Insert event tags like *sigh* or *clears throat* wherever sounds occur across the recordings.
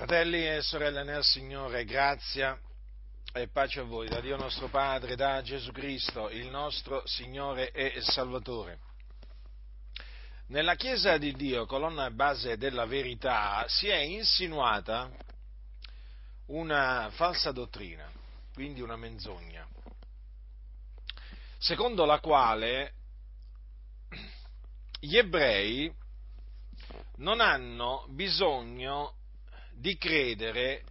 Fratelli e sorelle nel Signore, grazia e pace a voi da Dio nostro Padre, da Gesù Cristo, il nostro Signore e Salvatore. Nella Chiesa di Dio, colonna e base della verità, si è insinuata una falsa dottrina, quindi una menzogna, secondo la quale gli ebrei non hanno bisogno di credere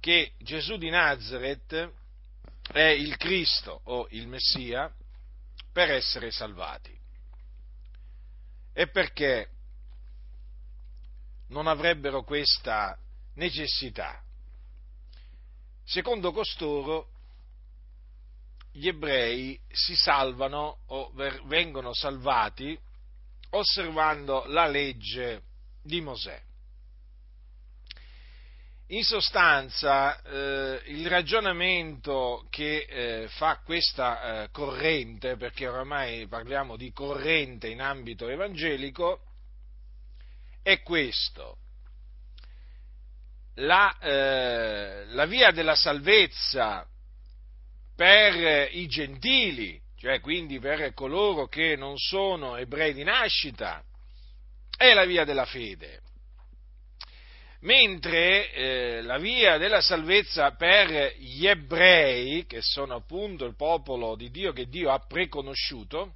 che Gesù di Nazareth è il Cristo o il Messia per essere salvati. E perché non avrebbero questa necessità? Secondo costoro, gli ebrei si salvano o vengono salvati osservando la legge di Mosè. In sostanza, eh, il ragionamento che eh, fa questa eh, corrente, perché oramai parliamo di corrente in ambito evangelico, è questo. La, eh, la via della salvezza per i gentili, cioè quindi per coloro che non sono ebrei di nascita, è la via della fede mentre eh, la via della salvezza per gli ebrei, che sono appunto il popolo di Dio che Dio ha preconosciuto,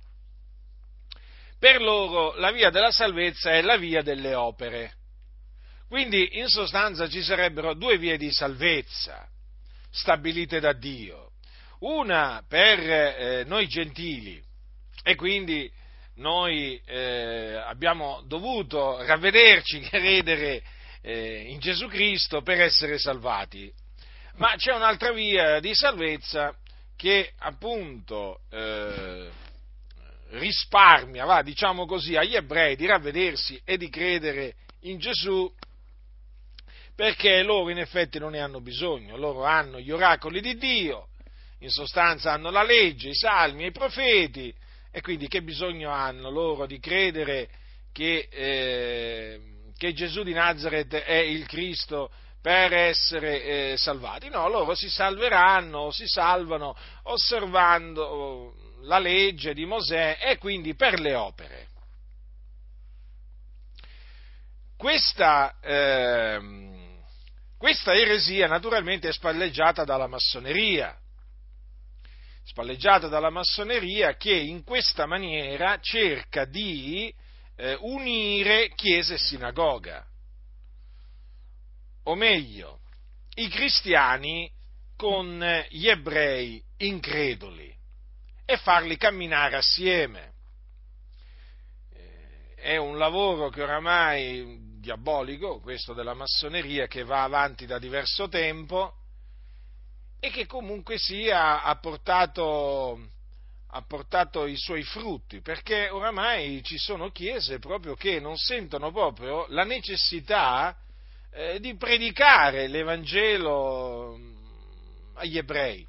per loro la via della salvezza è la via delle opere. Quindi in sostanza ci sarebbero due vie di salvezza stabilite da Dio, una per eh, noi gentili e quindi noi eh, abbiamo dovuto ravvederci, *laughs* credere eh, in Gesù Cristo per essere salvati. Ma c'è un'altra via di salvezza che appunto eh, risparmia, va, diciamo così, agli ebrei di ravvedersi e di credere in Gesù perché loro in effetti non ne hanno bisogno, loro hanno gli oracoli di Dio, in sostanza hanno la legge, i salmi, i profeti e quindi che bisogno hanno loro di credere che eh, che Gesù di Nazareth è il Cristo per essere eh, salvati. No, loro si salveranno, si salvano osservando la legge di Mosè e quindi per le opere. Questa, eh, questa eresia naturalmente è spalleggiata dalla massoneria, spalleggiata dalla massoneria che in questa maniera cerca di eh, unire chiesa e sinagoga, o meglio, i cristiani con gli ebrei increduli e farli camminare assieme. Eh, è un lavoro che oramai diabolico, questo della massoneria, che va avanti da diverso tempo e che comunque sia ha portato ha portato i suoi frutti, perché oramai ci sono chiese proprio che non sentono proprio la necessità eh, di predicare l'Evangelo mm, agli ebrei,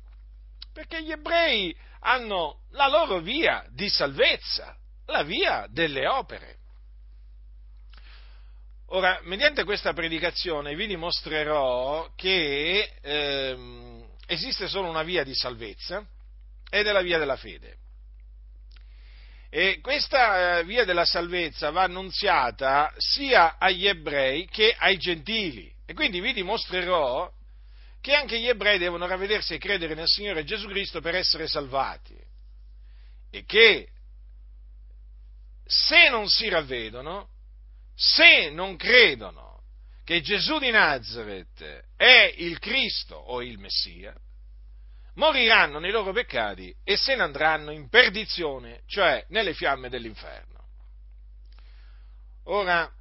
perché gli ebrei hanno la loro via di salvezza, la via delle opere. Ora, mediante questa predicazione vi dimostrerò che ehm, esiste solo una via di salvezza, ed è la via della fede. E questa eh, via della salvezza va annunziata sia agli ebrei che ai gentili. E quindi vi dimostrerò che anche gli ebrei devono ravvedersi e credere nel Signore Gesù Cristo per essere salvati. E che se non si ravvedono, se non credono che Gesù di Nazareth è il Cristo o il Messia, moriranno nei loro peccati e se ne andranno in perdizione, cioè nelle fiamme dell'inferno. Ora,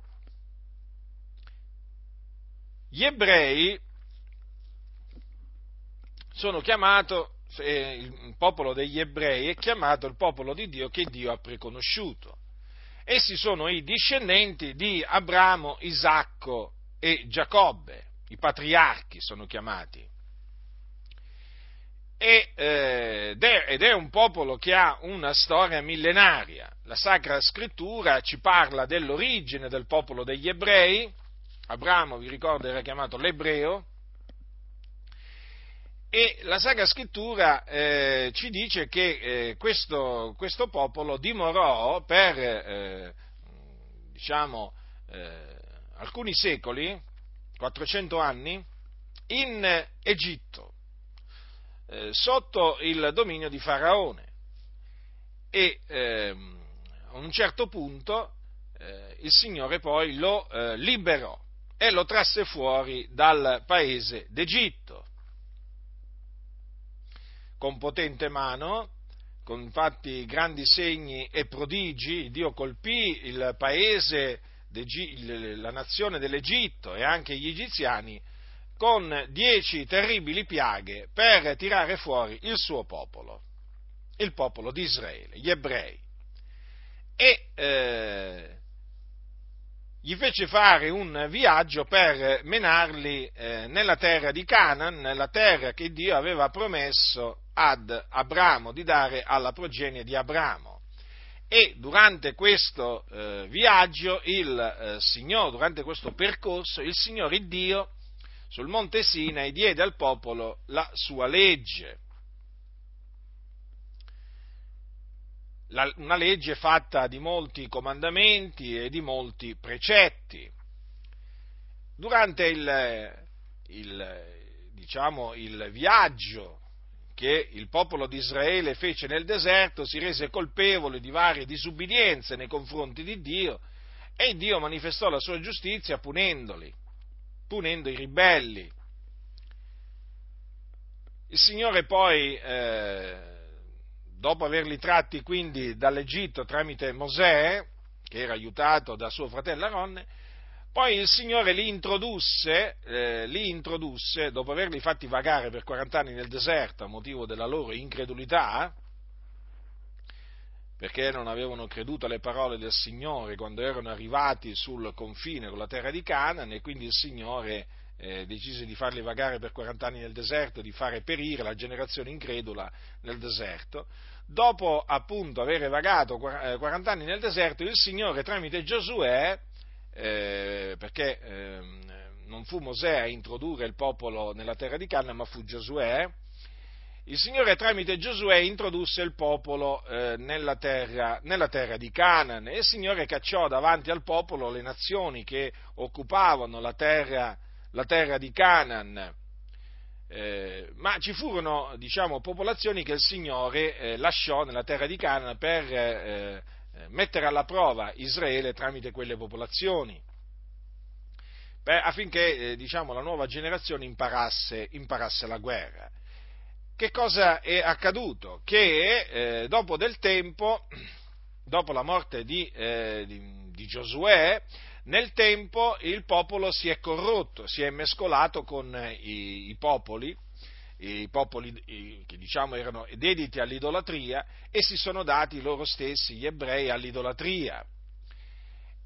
gli ebrei sono chiamati, il popolo degli ebrei è chiamato il popolo di Dio che Dio ha preconosciuto. Essi sono i discendenti di Abramo, Isacco e Giacobbe, i patriarchi sono chiamati eh, ed è un popolo che ha una storia millenaria. La Sacra Scrittura ci parla dell'origine del popolo degli ebrei. Abramo, vi ricordo, era chiamato l'ebreo, e la Sacra Scrittura eh, ci dice che eh, questo, questo, popolo dimorò per, eh, diciamo, eh, alcuni secoli, 400 anni, in Egitto, eh, sotto il dominio di Faraone. E ehm, a un certo punto eh, il Signore poi lo liberò e lo trasse fuori dal paese d'Egitto con potente mano, con infatti grandi segni e prodigi, Dio colpì il paese, la nazione dell'Egitto e anche gli egiziani con dieci terribili piaghe per tirare fuori il suo popolo, il popolo di Israele, gli ebrei. E eh, gli fece fare un viaggio per menarli eh, nella terra di Canaan, nella terra che Dio aveva promesso ad Abramo di dare alla progenie di Abramo. E durante questo eh, viaggio, il eh, Signore, durante questo percorso, il Signore Dio sul monte Sinai diede al popolo la sua legge. La, una legge fatta di molti comandamenti e di molti precetti. Durante il, il, diciamo, il viaggio che il popolo di Israele fece nel deserto, si rese colpevole di varie disubbidienze nei confronti di Dio e Dio manifestò la sua giustizia punendoli, punendo i ribelli. Il Signore poi, eh, dopo averli tratti quindi dall'Egitto tramite Mosè, che era aiutato da suo fratello Aronne, poi il Signore li introdusse, eh, li introdusse, dopo averli fatti vagare per 40 anni nel deserto a motivo della loro incredulità, perché non avevano creduto alle parole del Signore quando erano arrivati sul confine con la terra di Canaan e quindi il Signore eh, decise di farli vagare per 40 anni nel deserto, di fare perire la generazione incredula nel deserto. Dopo appunto aver vagato 40 eh, anni nel deserto, il Signore tramite Giosuè eh, perché eh, non fu Mosè a introdurre il popolo nella terra di Canna, ma fu Giosuè. Il Signore tramite Giosuè introdusse il popolo eh, nella, terra, nella, terra, di Canaan e il Signore cacciò davanti al popolo le nazioni che occupavano la terra, la terra di Canaan. Eh, ma ci furono diciamo, popolazioni che il Signore eh, lasciò nella terra di Canaan per eh, eh, mettere alla prova Israele tramite quelle popolazioni, per, affinché eh, diciamo, la nuova generazione imparasse, imparasse, la guerra. Che cosa è accaduto? Che eh, dopo del tempo, *clears throat* dopo la morte di, eh, di, di Giosuè, nel tempo il popolo si è corrotto, si è mescolato con i, i popoli i popoli che diciamo erano dediti all'idolatria e si sono dati loro stessi, gli ebrei, all'idolatria.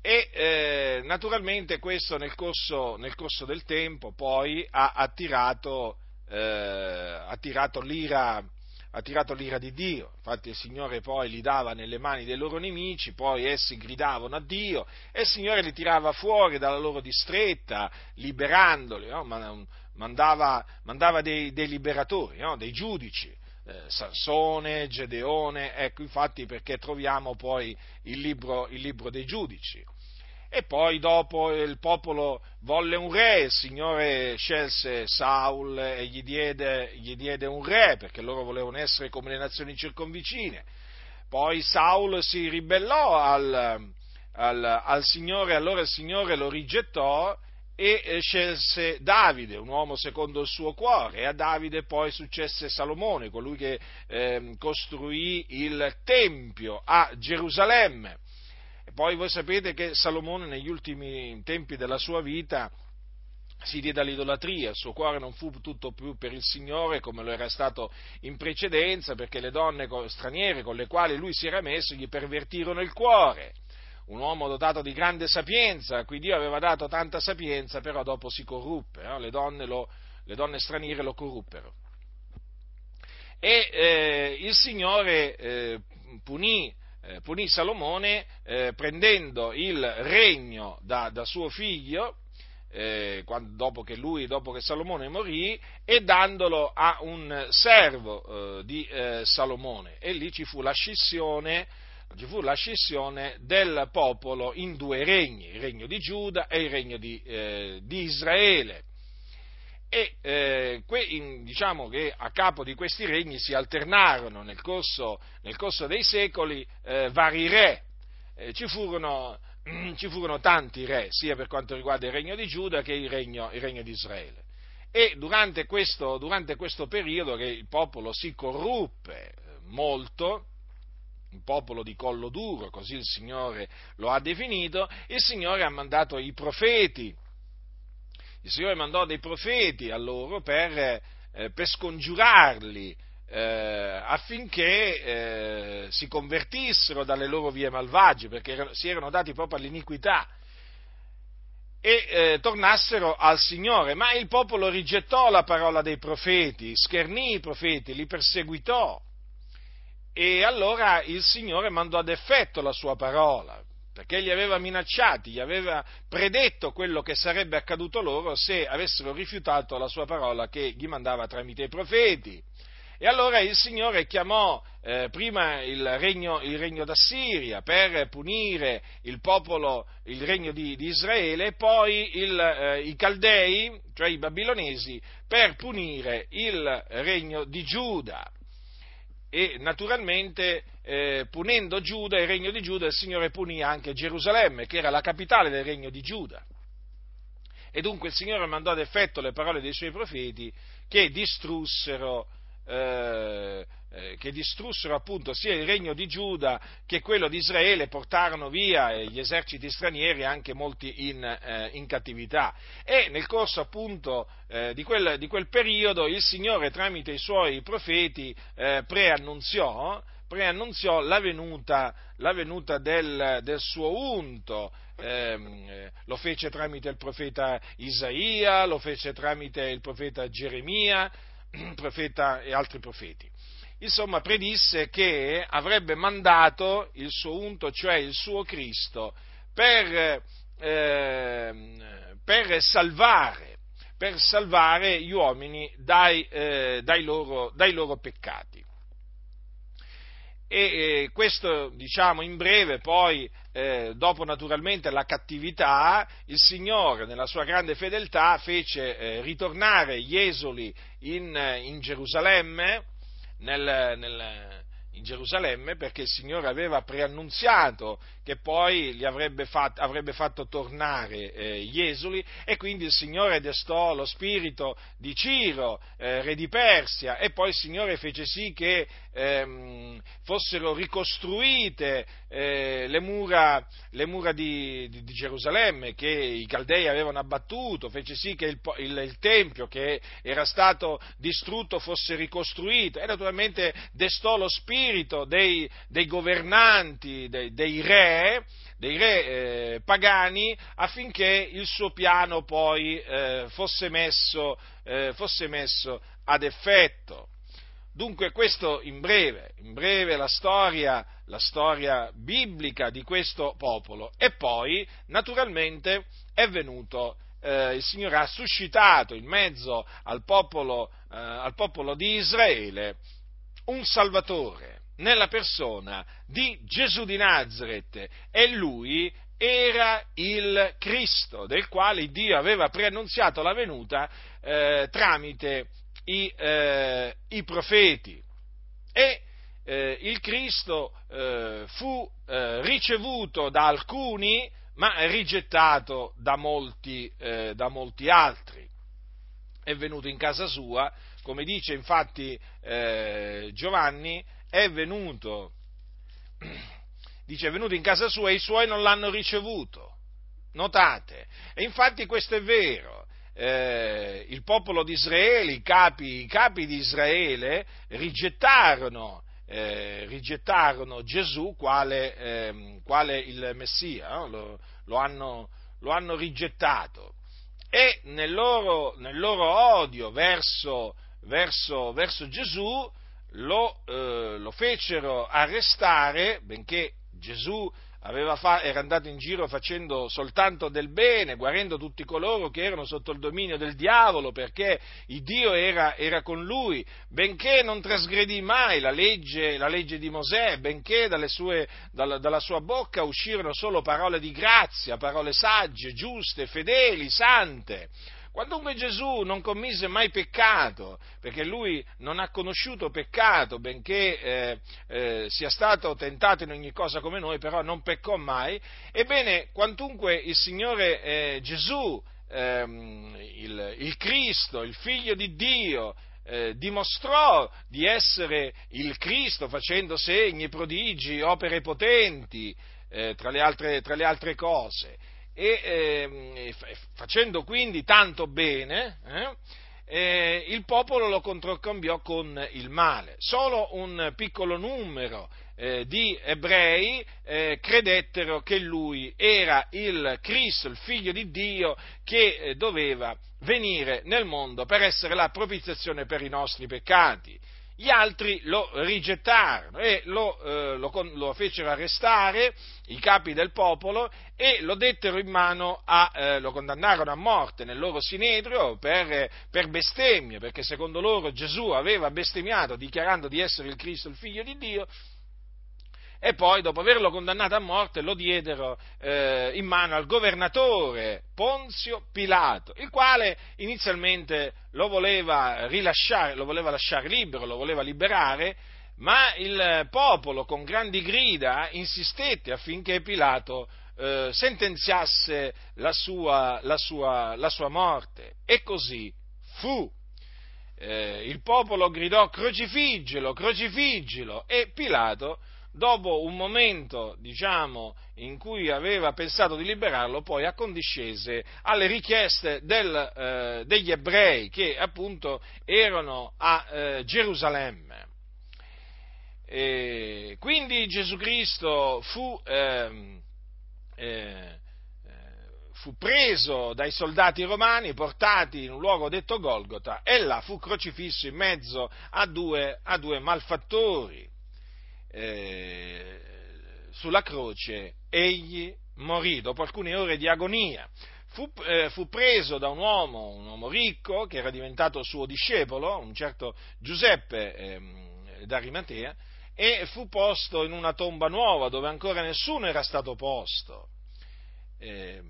E eh, naturalmente questo nel corso, nel corso, del tempo poi ha attirato, eh, attirato, l'ira, attirato l'ira di Dio, infatti il Signore poi li dava nelle mani dei loro nemici, poi essi gridavano a Dio e il Signore li tirava fuori dalla loro distretta, liberandoli, no? mandava, mandava dei, dei, liberatori, no? dei giudici, eh, Sansone, Gedeone, ecco infatti perché troviamo poi il libro, il libro dei giudici. E poi dopo il popolo volle un re, il Signore scelse Saul e gli diede, gli diede un re, perché loro volevano essere come le nazioni circonvicine. Poi Saul si ribellò al, al, al Signore, allora il Signore lo rigettò e scelse Davide, un uomo secondo il suo cuore, e a Davide poi successe Salomone, colui che eh, costruì il Tempio a Gerusalemme. Poi voi sapete che Salomone negli ultimi tempi della sua vita si diede all'idolatria, il suo cuore non fu tutto più per il Signore come lo era stato in precedenza, perché le donne straniere con le quali lui si era messo gli pervertirono il cuore un uomo dotato di grande sapienza, a cui Dio aveva dato tanta sapienza, però dopo si corruppe, no? le, donne lo, le, donne straniere lo corruppero. E eh, il Signore eh, punì, eh, punì, Salomone eh, prendendo il regno da, da suo figlio, eh, quando, dopo che lui, dopo che Salomone morì, e dandolo a un servo eh, di eh, Salomone. E lì ci fu la scissione, ci fu la scissione del popolo in due regni, il regno di Giuda e il regno di, eh, di Israele. E eh, que, in, diciamo che a capo di questi regni si alternarono nel corso, nel corso dei secoli eh, vari re. ci furono *clears throat* ci furono tanti re, sia per quanto riguarda il regno di Giuda che il regno, il regno di Israele. E durante questo, durante questo periodo che il popolo si corruppe eh, molto, un popolo di collo duro, così il Signore lo ha definito, il Signore ha mandato i profeti, il Signore mandò dei profeti a loro per, eh, per scongiurarli eh, affinché eh, si convertissero dalle loro vie malvagie, perché erano, si erano dati proprio all'iniquità e eh, tornassero al Signore. Ma il popolo rigettò la parola dei profeti, schernì i profeti, li perseguitò. E allora il Signore mandò ad effetto la sua parola, perché li aveva minacciati, gli aveva predetto quello che sarebbe accaduto loro se avessero rifiutato la sua parola che gli mandava tramite i profeti. E allora il Signore chiamò eh, prima il regno, il regno, d'Assiria per punire il popolo, il regno di, di Israele, poi il, eh, i Caldei, cioè i Babilonesi, per punire il regno di Giuda. E naturalmente eh, punendo Giuda, il regno di Giuda, il Signore punì anche Gerusalemme, che era la capitale del regno di Giuda. E dunque il Signore mandò ad effetto le parole dei suoi profeti che distrussero eh, eh, che distrussero appunto sia il regno di Giuda che quello di Israele, portarono via gli eserciti stranieri, anche molti in, eh, in cattività. E nel corso appunto eh, di quel, di, quel, periodo il Signore tramite i suoi profeti eh, preannunziò, preannunziò la venuta, la venuta del, del, suo unto, eh, lo fece tramite il profeta Isaia, lo fece tramite il profeta Geremia, *clears throat* profeta e altri profeti. Insomma, predisse che avrebbe mandato il suo unto, cioè il suo Cristo, per, eh, per, salvare, per salvare, gli uomini dai, eh, dai, loro, dai loro peccati e questo diciamo in breve poi eh, dopo naturalmente la cattività il Signore nella sua grande fedeltà fece eh, ritornare gli esuli in, in Gerusalemme nel, nel, in Gerusalemme perché il Signore aveva preannunziato che poi li avrebbe, fatto, avrebbe fatto tornare eh, gli esuli e quindi il Signore destò lo spirito di Ciro, eh, re di Persia e poi il Signore fece sì che ehm, fossero ricostruite eh, le mura, le mura di, di, di, Gerusalemme che i Caldei avevano abbattuto, fece sì che il, il, il Tempio che era stato distrutto fosse ricostruito e naturalmente destò lo spirito dei, dei governanti, dei, dei re, dei re eh, pagani affinché il suo piano poi eh, fosse, messo, eh, fosse messo ad effetto. Dunque questo in breve, in breve la storia, la storia biblica di questo popolo e poi naturalmente è venuto eh, il Signore ha suscitato in mezzo al popolo, eh, al popolo, di Israele un Salvatore nella persona di Gesù di Nazareth e lui era il Cristo del quale Dio aveva preannunziato la venuta eh, tramite i, eh, i profeti. E eh, il Cristo eh, fu eh, ricevuto da alcuni, ma rigettato da molti, eh, da molti, altri. È venuto in casa sua, come dice infatti Giovanni, è venuto, dice è venuto in casa sua e i suoi non l'hanno ricevuto. Notate, e infatti questo è vero, eh, il popolo di Israele, i capi, i capi di Israele rigettarono, eh, rigettarono Gesù quale, eh, quale, il Messia, no? lo, lo, hanno, lo, hanno, rigettato e nel loro, nel loro odio verso, verso, verso Gesù lo, eh, lo, fecero arrestare, benché Gesù fa- era andato in giro facendo soltanto del bene, guarendo tutti coloro che erano sotto il dominio del diavolo, perché il Dio era, era con lui, benché non trasgredì mai la legge, la legge di Mosè, benché sue, dalla, dalla sua bocca uscirono solo parole di grazia, parole sagge, giuste, fedeli, sante. Quandunque Gesù non commise mai peccato, perché lui non ha conosciuto peccato, benché eh, eh, sia stato tentato in ogni cosa come noi, però non peccò mai, ebbene, quantunque il Signore eh, Gesù, ehm, il, il, Cristo, il Figlio di Dio, eh, dimostrò di essere il Cristo facendo segni, prodigi, opere potenti, eh, tra le, altre, tra le altre cose e eh, facendo quindi tanto bene, eh, eh, il popolo lo controcambiò con il male. Solo un piccolo numero eh, di ebrei eh, credettero che lui era il Cristo, il figlio di Dio, che eh, doveva venire nel mondo per essere la propiziazione per i nostri peccati gli altri lo rigettarono e lo, eh, lo, lo, fecero arrestare, i capi del popolo, e lo dettero in mano a, eh, lo condannarono a morte nel loro sinedrio per, per bestemmie, perché secondo loro Gesù aveva bestemmiato dichiarando di essere il Cristo, il figlio di Dio, e poi dopo averlo condannato a morte lo diedero eh, in mano al governatore Ponzio Pilato, il quale inizialmente lo voleva rilasciare, lo voleva lasciare libero, lo voleva liberare, ma il popolo con grandi grida insistette affinché Pilato eh, sentenziasse la sua, la, sua, la sua, morte. E così fu. Eh, il popolo gridò crocifiggilo, crocifiggilo e Pilato dopo un momento, diciamo, in cui aveva pensato di liberarlo, poi accondiscese alle richieste del, eh, degli ebrei che appunto erano a eh, Gerusalemme. E quindi Gesù Cristo fu, ehm, eh, eh, fu, preso dai soldati romani, portati in un luogo detto Golgota, e là fu crocifisso in mezzo a due, a due malfattori eh, sulla croce egli morì dopo alcune ore di agonia. Fu, eh, fu, preso da un uomo, un uomo ricco, che era diventato suo discepolo, un certo Giuseppe eh, d'Arimatea, e fu posto in una tomba nuova dove ancora nessuno era stato posto. Eh,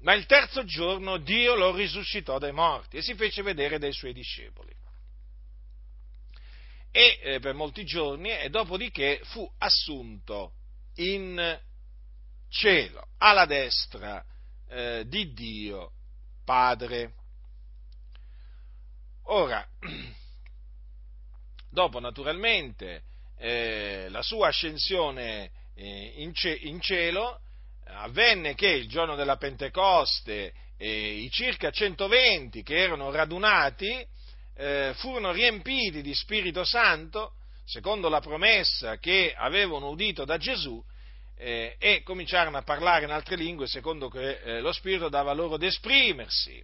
ma il terzo giorno Dio lo risuscitò dai morti e si fece vedere dai suoi discepoli e eh, per molti giorni e dopodiché fu assunto in cielo alla destra eh, di Dio Padre. Ora, *clears throat* dopo naturalmente eh, la sua ascensione eh, in, ce- in, cielo, avvenne che il giorno della Pentecoste eh, i circa 120 che erano radunati eh, furono riempiti di Spirito Santo, secondo la promessa che avevano udito da Gesù, eh, e cominciarono a parlare in altre lingue secondo che eh, lo Spirito dava loro ad esprimersi.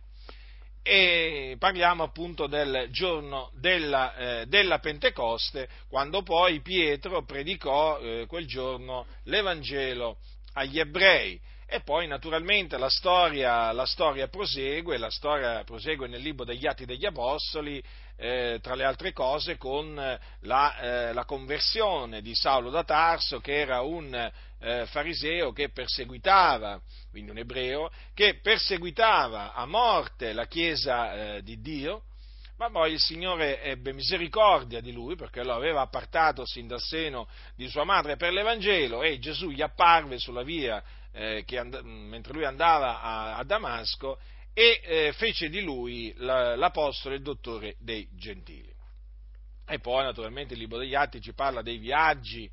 E parliamo appunto del giorno della, eh, della Pentecoste, quando poi Pietro predicò eh, quel giorno l'Evangelo agli ebrei e poi naturalmente la storia, la storia, prosegue, la storia prosegue nel libro degli Atti degli Apostoli, eh, tra le altre cose con la, eh, la, conversione di Saulo da Tarso, che era un eh, fariseo che perseguitava, quindi un ebreo, che perseguitava a morte la Chiesa eh, di Dio, ma poi il Signore ebbe misericordia di lui perché lo aveva appartato sin dal seno di sua madre per l'Evangelo e Gesù gli apparve sulla via eh, and- mentre lui andava a, a Damasco e eh, fece di lui la, l'apostolo e il dottore dei gentili. E poi naturalmente il libro degli Atti ci parla dei viaggi,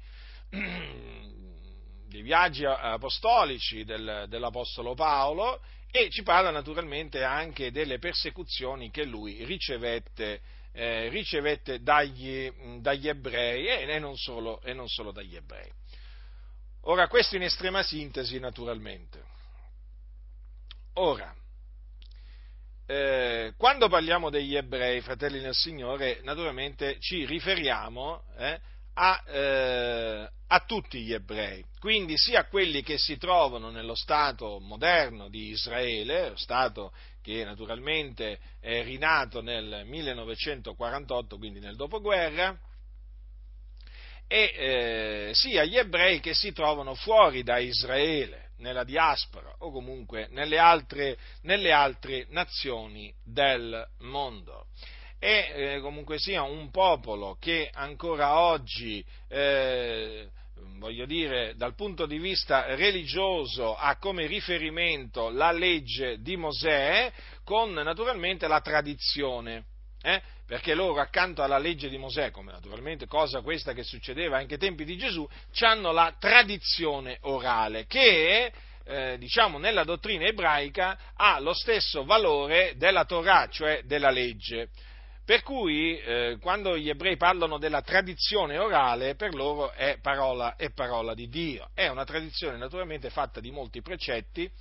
*clears throat* dei viaggi apostolici del, dell'apostolo Paolo e ci parla naturalmente anche delle persecuzioni che lui ricevette, eh, ricevette dagli, dagli, ebrei e, e, non solo, e non solo dagli ebrei. Ora, questo in estrema sintesi, naturalmente. Ora, eh, quando parliamo degli ebrei, fratelli nel Signore, naturalmente ci riferiamo eh, a, eh, a, tutti gli ebrei, quindi sia a quelli che si trovano nello Stato moderno di Israele, Stato che naturalmente è rinato nel 1948, quindi nel dopoguerra, e eh, sia gli ebrei che si trovano fuori da Israele, nella diaspora o comunque nelle altre, nelle altre nazioni del mondo e eh, comunque sia un popolo che ancora oggi, eh, voglio dire, dal punto di vista religioso ha come riferimento la legge di Mosè con naturalmente la tradizione. Eh? Perché loro accanto alla legge di Mosè, come naturalmente cosa questa che succedeva anche ai tempi di Gesù, hanno la tradizione orale, che eh, diciamo nella dottrina ebraica ha lo stesso valore della Torah, cioè della legge. Per cui eh, quando gli ebrei parlano della tradizione orale, per loro è parola, è parola di Dio. È una tradizione naturalmente fatta di molti precetti,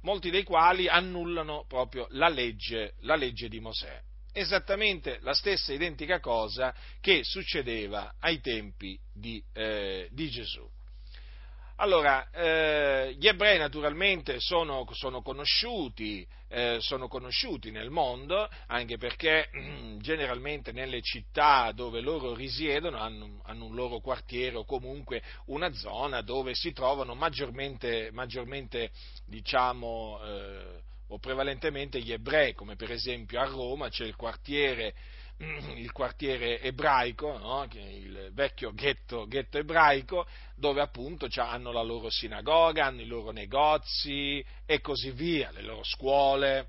molti dei quali annullano proprio la legge, la legge di Mosè. Esattamente la stessa identica cosa che succedeva ai tempi di, eh, di Gesù. Allora, eh, gli ebrei naturalmente sono, sono, conosciuti, eh, sono, conosciuti, nel mondo, anche perché *clears throat* generalmente nelle città dove loro risiedono hanno, hanno, un loro quartiere o comunque una zona dove si trovano maggiormente, maggiormente diciamo, eh, o prevalentemente gli ebrei, come per esempio a Roma c'è il quartiere *clears throat* il quartiere ebraico, no? il vecchio ghetto, ghetto, ebraico, dove appunto hanno la loro sinagoga, hanno i loro negozi e così via, le loro scuole.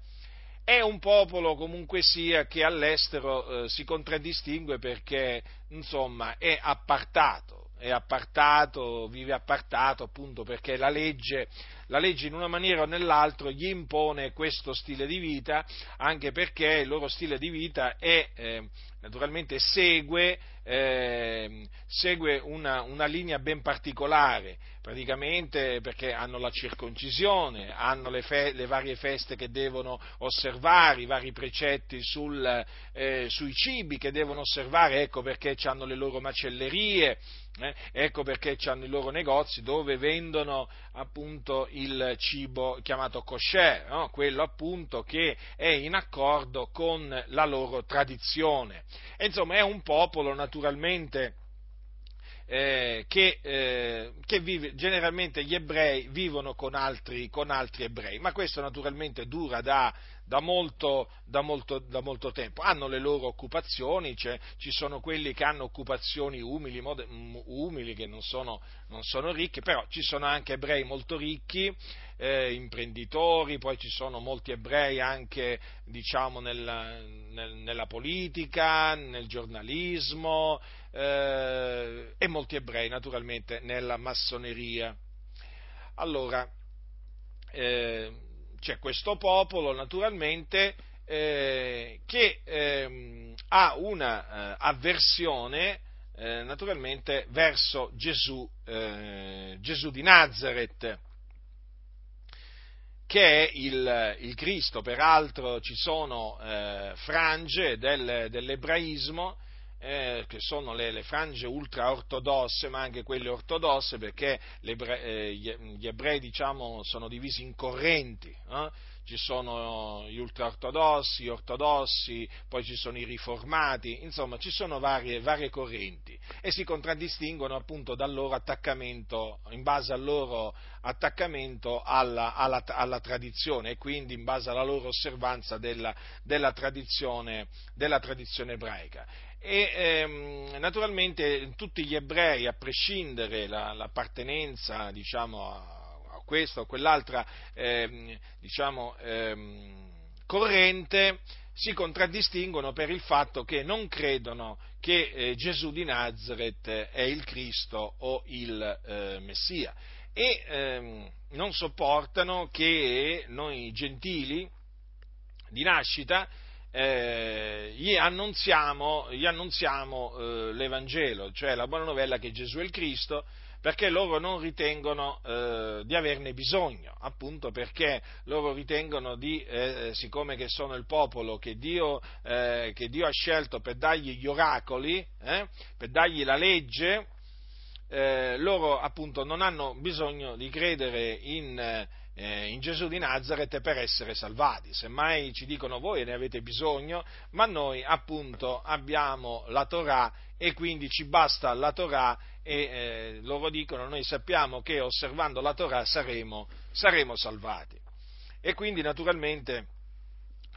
È un popolo comunque sia che all'estero eh, si contraddistingue perché insomma è appartato, è appartato, vive appartato appunto perché la legge, la legge in una maniera o nell'altra gli impone questo stile di vita, anche perché il loro stile di vita è, eh, naturalmente segue, eh, segue una, una, linea ben particolare, praticamente perché hanno la circoncisione, hanno le, fe, le varie feste che devono osservare, i vari precetti sul, eh, sui cibi che devono osservare, ecco perché hanno le loro macellerie, eh, ecco perché hanno i loro negozi dove vendono appunto il cibo chiamato kosher, no? quello appunto che è in accordo con la loro tradizione. E, insomma è un popolo naturalmente eh, che, eh, che vive, generalmente gli ebrei vivono con altri, con altri, ebrei, ma questo naturalmente dura da, da, molto, da, molto, da molto, tempo. Hanno le loro occupazioni, cioè, ci sono quelli che hanno occupazioni umili, mod, umili che non sono, non sono ricchi, però ci sono anche ebrei molto ricchi, eh, imprenditori, poi ci sono molti ebrei anche diciamo, nella, nel, nella politica, nel giornalismo eh, e molti ebrei naturalmente nella massoneria. Allora, eh, c'è questo popolo naturalmente eh, che ehm, ha una eh, avversione eh, naturalmente verso Gesù, eh, Gesù di Nazareth che è il, il Cristo, peraltro ci sono eh, frange del, dell'ebraismo, eh, che sono le, le, frange ultra-ortodosse, ma anche quelle ortodosse, perché eh, gli ebrei diciamo, sono divisi in correnti. Eh? ci sono gli ultraortodossi, gli ortodossi, poi ci sono i riformati, insomma ci sono varie, varie correnti e si contraddistinguono appunto dal loro attaccamento, in base al loro attaccamento alla, alla, alla tradizione e quindi in base alla loro osservanza della, della, tradizione, della tradizione ebraica e ehm, naturalmente tutti gli ebrei, a prescindere l'appartenenza diciamo, a, questa o quell'altra ehm, diciamo, ehm, corrente si contraddistinguono per il fatto che non credono che eh, Gesù di Nazareth è il Cristo o il eh, Messia. E ehm, non sopportano che noi gentili di nascita eh, gli annunziamo, gli annunziamo eh, l'Evangelo, cioè la buona novella che Gesù è il Cristo, perché loro non ritengono eh, di averne bisogno, appunto perché loro ritengono di, eh, siccome che sono il popolo che Dio, eh, che Dio, ha scelto per dargli gli oracoli, eh, per dargli la legge, eh, loro appunto non hanno bisogno di credere in, eh, in, Gesù di Nazareth per essere salvati. Semmai ci dicono voi ne avete bisogno, ma noi appunto abbiamo la Torah e quindi ci basta la Torah e eh, loro dicono noi sappiamo che osservando la Torah saremo, saremo salvati. E quindi naturalmente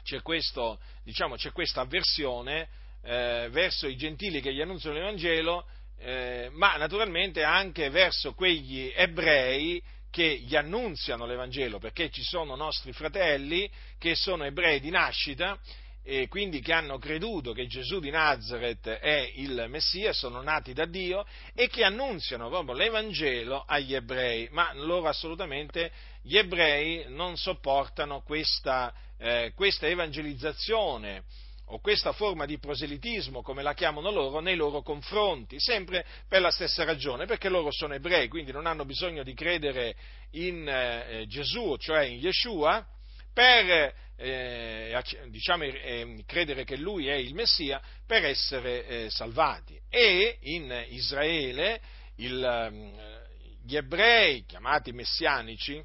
c'è, questo, diciamo, c'è questa avversione eh, verso i gentili che gli annunciano l'Evangelo eh, ma naturalmente anche verso quegli ebrei che gli annunziano l'Evangelo, perché ci sono nostri fratelli che sono ebrei di nascita e quindi che hanno creduto che Gesù di Nazareth è il Messia, sono nati da Dio e che annunziano proprio l'Evangelo agli ebrei, ma loro assolutamente gli ebrei non sopportano questa, eh, questa evangelizzazione o questa forma di proselitismo, come la chiamano loro, nei loro confronti, sempre per la stessa ragione, perché loro sono ebrei, quindi non hanno bisogno di credere in eh, Gesù, cioè in Yeshua, per eh, diciamo, eh, credere che lui è il Messia, per essere eh, salvati. E in Israele il, ehm, gli ebrei, chiamati messianici,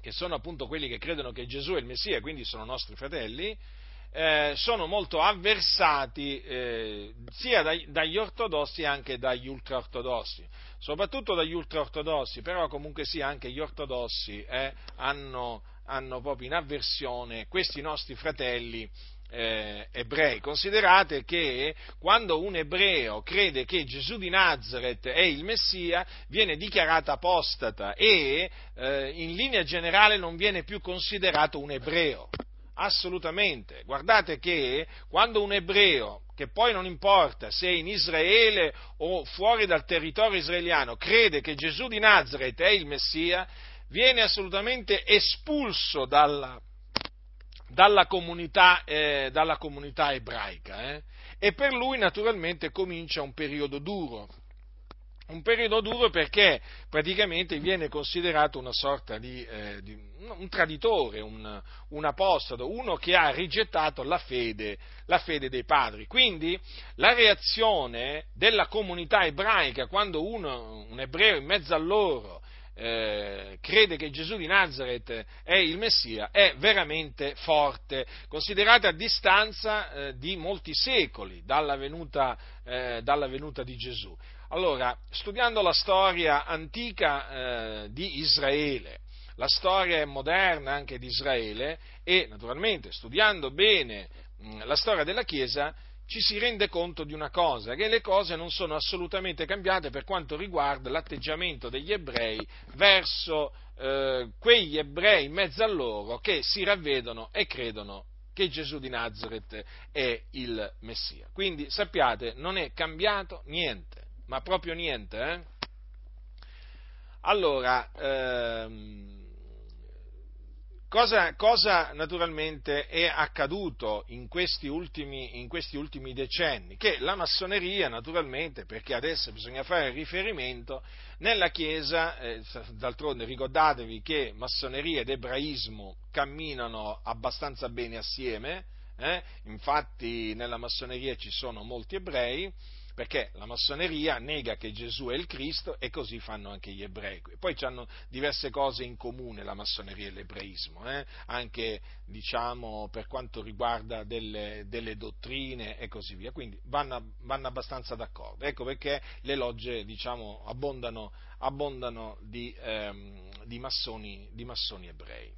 che sono appunto quelli che credono che Gesù è il Messia, quindi sono nostri fratelli, eh, sono molto avversati eh, sia dai, dagli ortodossi che dagli ultraortodossi, soprattutto dagli ultraortodossi, però comunque sia anche gli ortodossi eh, hanno, hanno, proprio in avversione questi nostri fratelli eh, ebrei. Considerate che quando un ebreo crede che Gesù di Nazareth è il Messia, viene dichiarato apostata e eh, in linea generale non viene più considerato un ebreo assolutamente. Guardate che quando un ebreo, che poi non importa se è in Israele o fuori dal territorio israeliano, crede che Gesù di Nazareth è il Messia, viene assolutamente espulso dalla, dalla, comunità, eh, dalla comunità, ebraica eh? e per lui naturalmente comincia un periodo duro, un periodo duro perché praticamente viene considerato una sorta di, eh, di un traditore, un, un, apostolo, uno che ha rigettato la fede, la fede, dei padri. Quindi la reazione della comunità ebraica quando uno, un ebreo in mezzo a loro eh, crede che Gesù di Nazareth è il Messia è veramente forte, considerate a distanza eh, di molti secoli dalla venuta, eh, dalla venuta di Gesù. Allora, studiando la storia antica eh, di Israele, la storia moderna anche di Israele e naturalmente studiando bene mh, la storia della Chiesa, ci si rende conto di una cosa, che le cose non sono assolutamente cambiate per quanto riguarda l'atteggiamento degli ebrei verso eh, quegli ebrei in mezzo a loro che si ravvedono e credono che Gesù di Nazareth è il Messia. Quindi sappiate, non è cambiato niente ma proprio niente. Eh? Allora, ehm, cosa, cosa, naturalmente è accaduto in questi, ultimi, in questi, ultimi, decenni? Che la massoneria, naturalmente, perché adesso bisogna fare riferimento, nella Chiesa, eh, d'altronde ricordatevi che massoneria ed ebraismo camminano abbastanza bene assieme, eh? infatti nella massoneria ci sono molti ebrei, perché la massoneria nega che Gesù è il Cristo e così fanno anche gli ebrei. Poi hanno diverse cose in comune la massoneria e l'ebraismo, eh? anche diciamo, per quanto riguarda delle, delle, dottrine e così via, quindi vanno, vanno abbastanza d'accordo. Ecco perché le logge diciamo, abbondano, abbondano di, ehm, di, massoni, di massoni ebrei.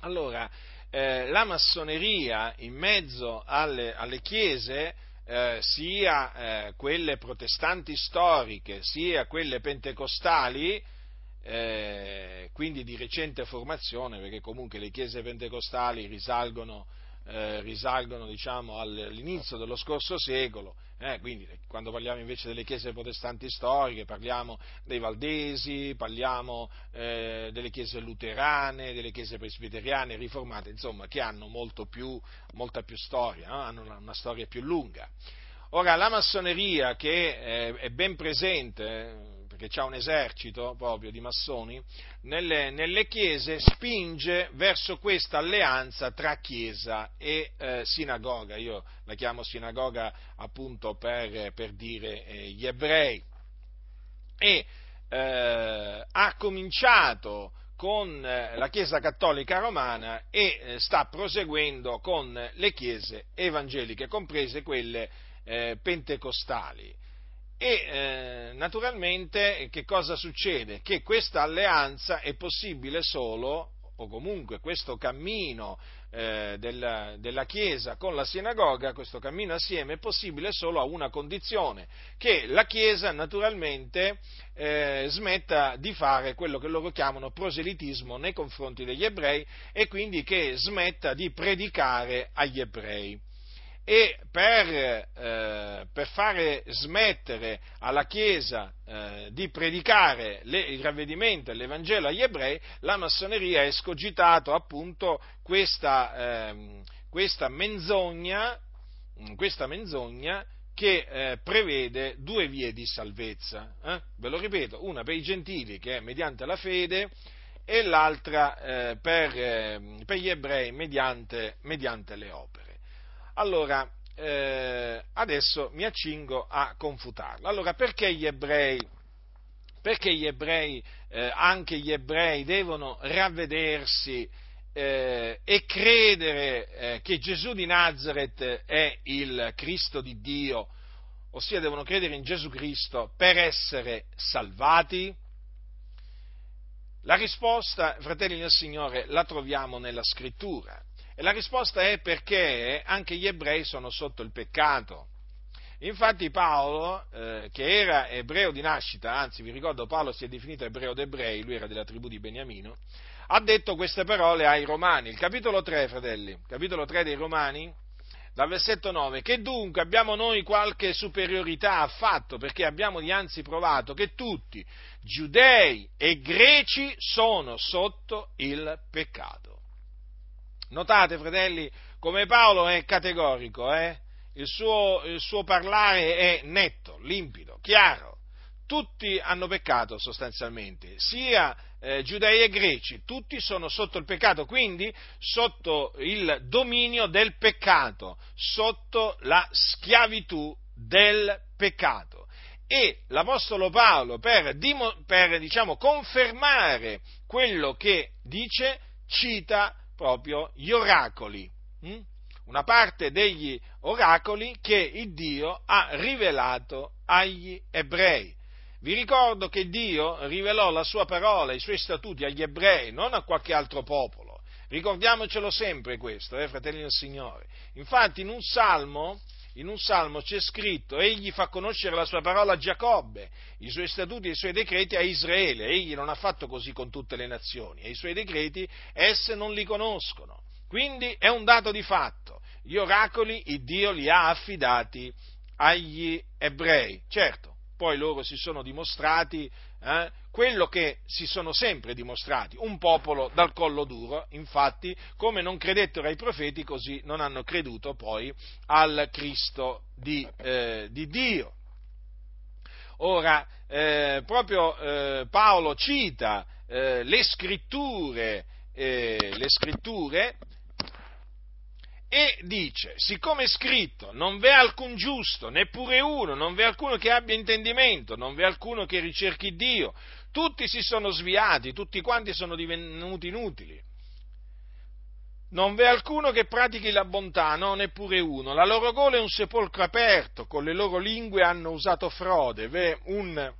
Allora, eh, la massoneria in mezzo alle, alle chiese eh, sia eh, quelle protestanti storiche sia quelle pentecostali, eh, quindi di recente formazione, perché comunque le chiese pentecostali risalgono eh, risalgono diciamo, all'inizio dello scorso secolo, eh, quindi quando parliamo invece delle chiese protestanti storiche parliamo dei valdesi, parliamo eh, delle chiese luterane, delle chiese presbiteriane, riformate, insomma, che hanno più, molta più storia, no? hanno una, una, storia più lunga. Ora, la massoneria che è ben presente, che ha un esercito proprio di massoni, nelle, nelle chiese spinge verso questa alleanza tra chiesa e eh, sinagoga. Io la chiamo sinagoga appunto per, per dire eh, gli ebrei. E eh, ha cominciato con eh, la Chiesa Cattolica Romana e eh, sta proseguendo con le chiese evangeliche, comprese quelle eh, pentecostali. E eh, naturalmente che cosa succede? Che questa alleanza è possibile solo, o comunque questo cammino eh, della, della, Chiesa con la sinagoga, questo cammino assieme è possibile solo a una condizione, che la Chiesa naturalmente eh, smetta di fare quello che loro chiamano proselitismo nei confronti degli ebrei e quindi che smetta di predicare agli ebrei e per, eh, per, fare smettere alla Chiesa eh, di predicare le, il ravvedimento e l'Evangelo agli ebrei, la massoneria ha escogitato appunto questa, eh, questa menzogna, questa menzogna che eh, prevede due vie di salvezza. Eh. Ve lo ripeto, una per i gentili che è mediante la fede e l'altra eh, per, per, gli ebrei mediante, mediante le opere. Allora, eh, adesso mi accingo a confutarlo. Allora, perché gli ebrei, perché gli ebrei eh, anche gli ebrei, devono ravvedersi eh, e credere eh, che Gesù di Nazareth è il Cristo di Dio, ossia devono credere in Gesù Cristo per essere salvati? La risposta, fratelli del Signore, la troviamo nella scrittura. E la risposta è perché anche gli ebrei sono sotto il peccato. Infatti Paolo, eh, che era ebreo di nascita, anzi vi ricordo Paolo si è definito ebreo d'ebrei, lui era della tribù di Beniamino, ha detto queste parole ai Romani. Il capitolo 3, fratelli, capitolo 3 dei Romani, dal versetto 9, che dunque abbiamo noi qualche superiorità affatto, perché abbiamo dianzi provato che tutti, giudei e greci, sono sotto il peccato. Notate, fratelli, come Paolo è categorico, eh? il, suo, il suo parlare è netto, limpido, chiaro. Tutti hanno peccato sostanzialmente, sia eh, giudei e greci, tutti sono sotto il peccato, quindi sotto il dominio del peccato, sotto la schiavitù del peccato. E l'Apostolo Paolo, per, per diciamo, confermare quello che dice, cita proprio gli oracoli, hm? una parte degli oracoli che il Dio ha rivelato agli ebrei. Vi ricordo che Dio rivelò la sua parola, i suoi statuti agli ebrei, non a qualche altro popolo. Ricordiamocelo sempre questo, eh, fratelli del Signore. Infatti in un salmo in un salmo c'è scritto, egli fa conoscere la sua parola a Giacobbe, i suoi statuti e i suoi decreti a Israele, egli non ha fatto così con tutte le nazioni, e i suoi decreti esse non li conoscono. Quindi è un dato di fatto, gli oracoli il Dio li ha affidati agli ebrei. Certo, poi loro si sono dimostrati eh, quello che si sono sempre dimostrati, un popolo dal collo duro, infatti come non credettero ai profeti così non hanno creduto poi al Cristo di, eh, di Dio. Ora, eh, proprio eh, Paolo cita eh, le scritture, eh, le scritture e dice, siccome è scritto, non v'è alcun giusto, neppure uno, non v'è alcuno che abbia intendimento, non v'è alcuno che ricerchi Dio, tutti si sono sviati, tutti quanti sono divenuti inutili. Non v'è alcuno che pratichi la bontà, no, neppure uno. La loro gola è un sepolcro aperto, con le loro lingue hanno usato frode, v'è un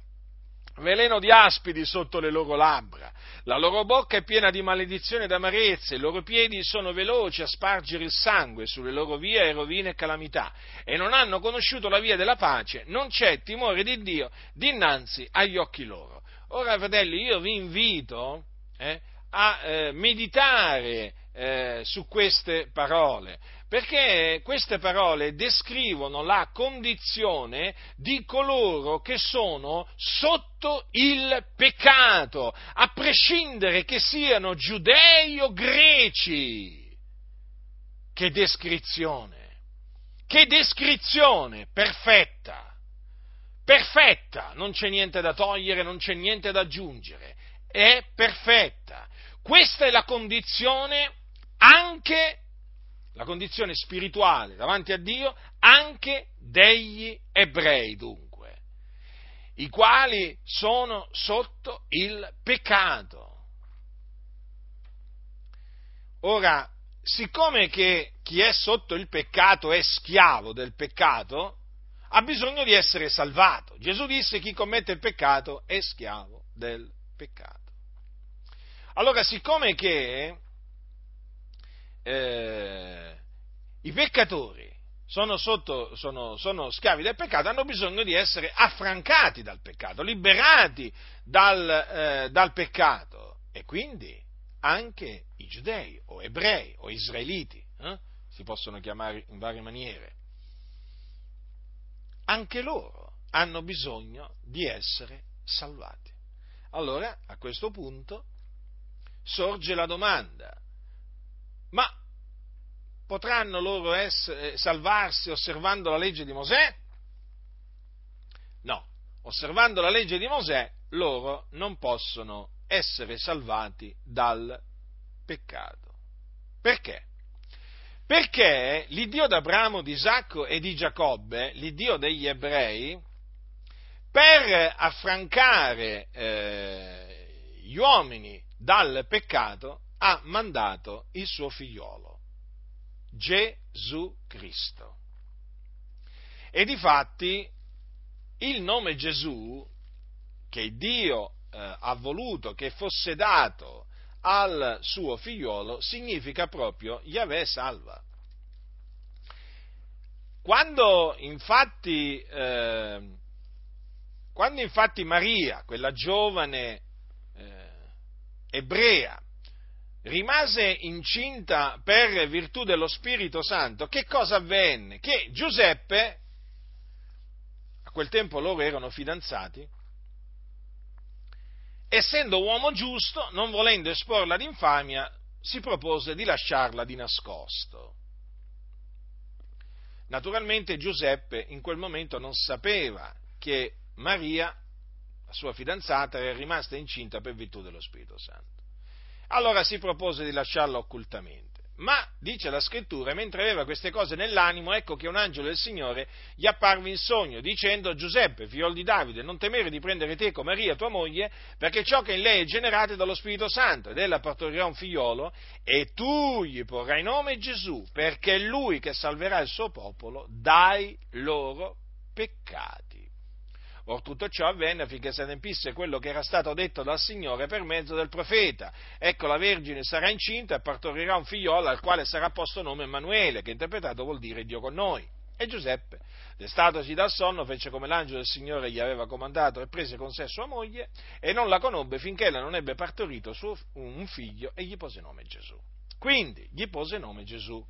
veleno di aspidi sotto le loro labbra, la loro bocca è piena di maledizione ed amarezze, i loro piedi sono veloci a spargere il sangue, sulle loro vie è rovina e calamità, e non hanno conosciuto la via della pace, non c'è timore di Dio dinanzi agli occhi loro. Ora, fratelli, io vi invito eh, a eh, meditare eh, su queste parole, perché queste parole descrivono la condizione di coloro che sono sotto il peccato, a prescindere che siano giudei o greci. Che descrizione, che descrizione perfetta perfetta, non c'è niente da togliere, non c'è niente da aggiungere, è perfetta. Questa è la condizione anche, la condizione spirituale davanti a Dio, anche degli ebrei dunque, i quali sono sotto il peccato. Ora, siccome che chi è sotto il peccato è schiavo del peccato, ha bisogno di essere salvato. Gesù disse chi commette il peccato è schiavo del peccato. Allora, siccome che eh, i peccatori sono, sotto, sono, sono, schiavi del peccato, hanno bisogno di essere affrancati dal peccato, liberati dal, eh, dal peccato. E quindi anche i giudei o ebrei o israeliti, eh, si possono chiamare in varie maniere, anche loro hanno bisogno di essere salvati. Allora, a questo punto, sorge la domanda, ma potranno loro essere, salvarsi osservando la legge di Mosè? No, osservando la legge di Mosè loro non possono essere salvati dal peccato. Perché? Perché l'Iddio d'Abramo, di Isacco e di Giacobbe, l'Iddio degli ebrei, per affrancare eh, gli uomini dal peccato, ha mandato il suo figliolo, Gesù Cristo. E difatti il nome Gesù, che Dio eh, ha voluto che fosse dato al suo figliolo, significa proprio Yahweh salva. Quando infatti, eh, quando infatti Maria, quella giovane eh, ebrea, rimase incinta per virtù dello Spirito Santo, che cosa avvenne? Che Giuseppe, a quel tempo loro erano fidanzati, essendo uomo giusto, non volendo esporla ad infamia, si propose di lasciarla di nascosto. Naturalmente Giuseppe in quel momento non sapeva che Maria, la sua fidanzata, era rimasta incinta per virtù dello Spirito Santo. Allora si propose di lasciarla occultamente. Ma, dice la scrittura, mentre aveva queste cose nell'animo, ecco che un angelo del Signore gli apparve in sogno, dicendo, Giuseppe, figlio di Davide, non temere di prendere teco Maria, tua moglie, perché ciò che in lei è generato è dallo Spirito Santo, ed ella partorirà un figliolo, e tu gli porrai nome Gesù, perché è lui che salverà il suo popolo dai loro peccati. Or tutto ciò avvenne affinché si adempisse quello che era stato detto dal Signore per mezzo del profeta. Ecco, la Vergine sarà incinta e partorirà un figliolo al quale sarà posto nome Emanuele, che interpretato vuol dire Dio con noi. E Giuseppe, destatosi dal sonno, fece come l'angelo del Signore gli aveva comandato e prese con sé sua moglie e non la conobbe finché ella non ebbe partorito un figlio e gli pose nome Gesù. Quindi gli pose nome Gesù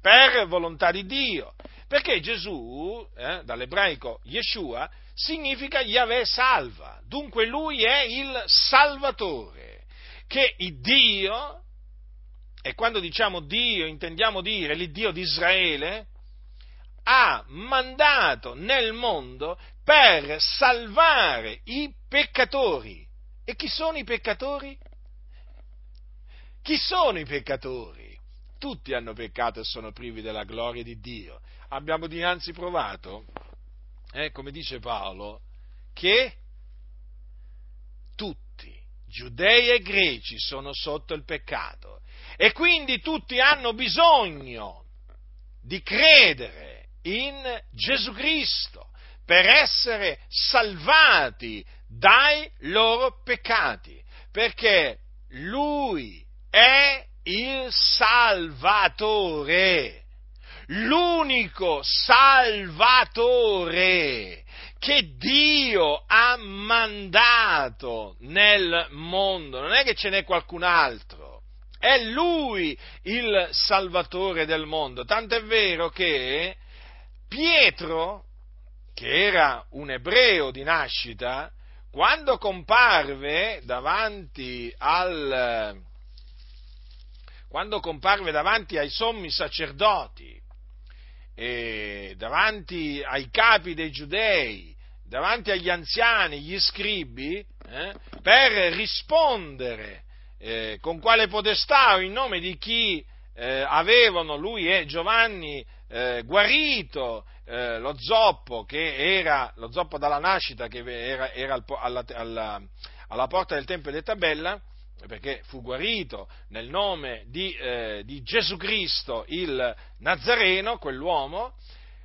per volontà di Dio, perché Gesù, eh, dall'ebraico Yeshua, significa Yahweh salva, dunque lui è il Salvatore, che Dio, e quando diciamo Dio intendiamo dire l'Iddio di Israele, ha mandato nel mondo per salvare i peccatori. E chi sono i peccatori? Chi sono i peccatori? Tutti hanno peccato e sono privi della gloria di Dio. Abbiamo dinanzi provato eh, come dice Paolo, che tutti, giudei e greci, sono sotto il peccato. E quindi tutti hanno bisogno di credere in Gesù Cristo per essere salvati dai loro peccati, perché Lui è il Salvatore l'unico Salvatore che Dio ha mandato nel mondo, non è che ce n'è qualcun altro, è Lui il Salvatore del mondo, tanto è vero che Pietro, che era un ebreo di nascita, quando comparve davanti al, quando comparve davanti ai sommi sacerdoti e davanti ai capi dei giudei davanti agli anziani, gli scribi, eh, per rispondere eh, con quale potestà o in nome di chi eh, avevano lui e Giovanni eh, guarito eh, lo zoppo che era lo zoppo dalla nascita che era, era al, alla, alla, alla, porta del Tempio di Tabella perché fu guarito nel nome di, eh, di Gesù Cristo il Nazareno, quell'uomo,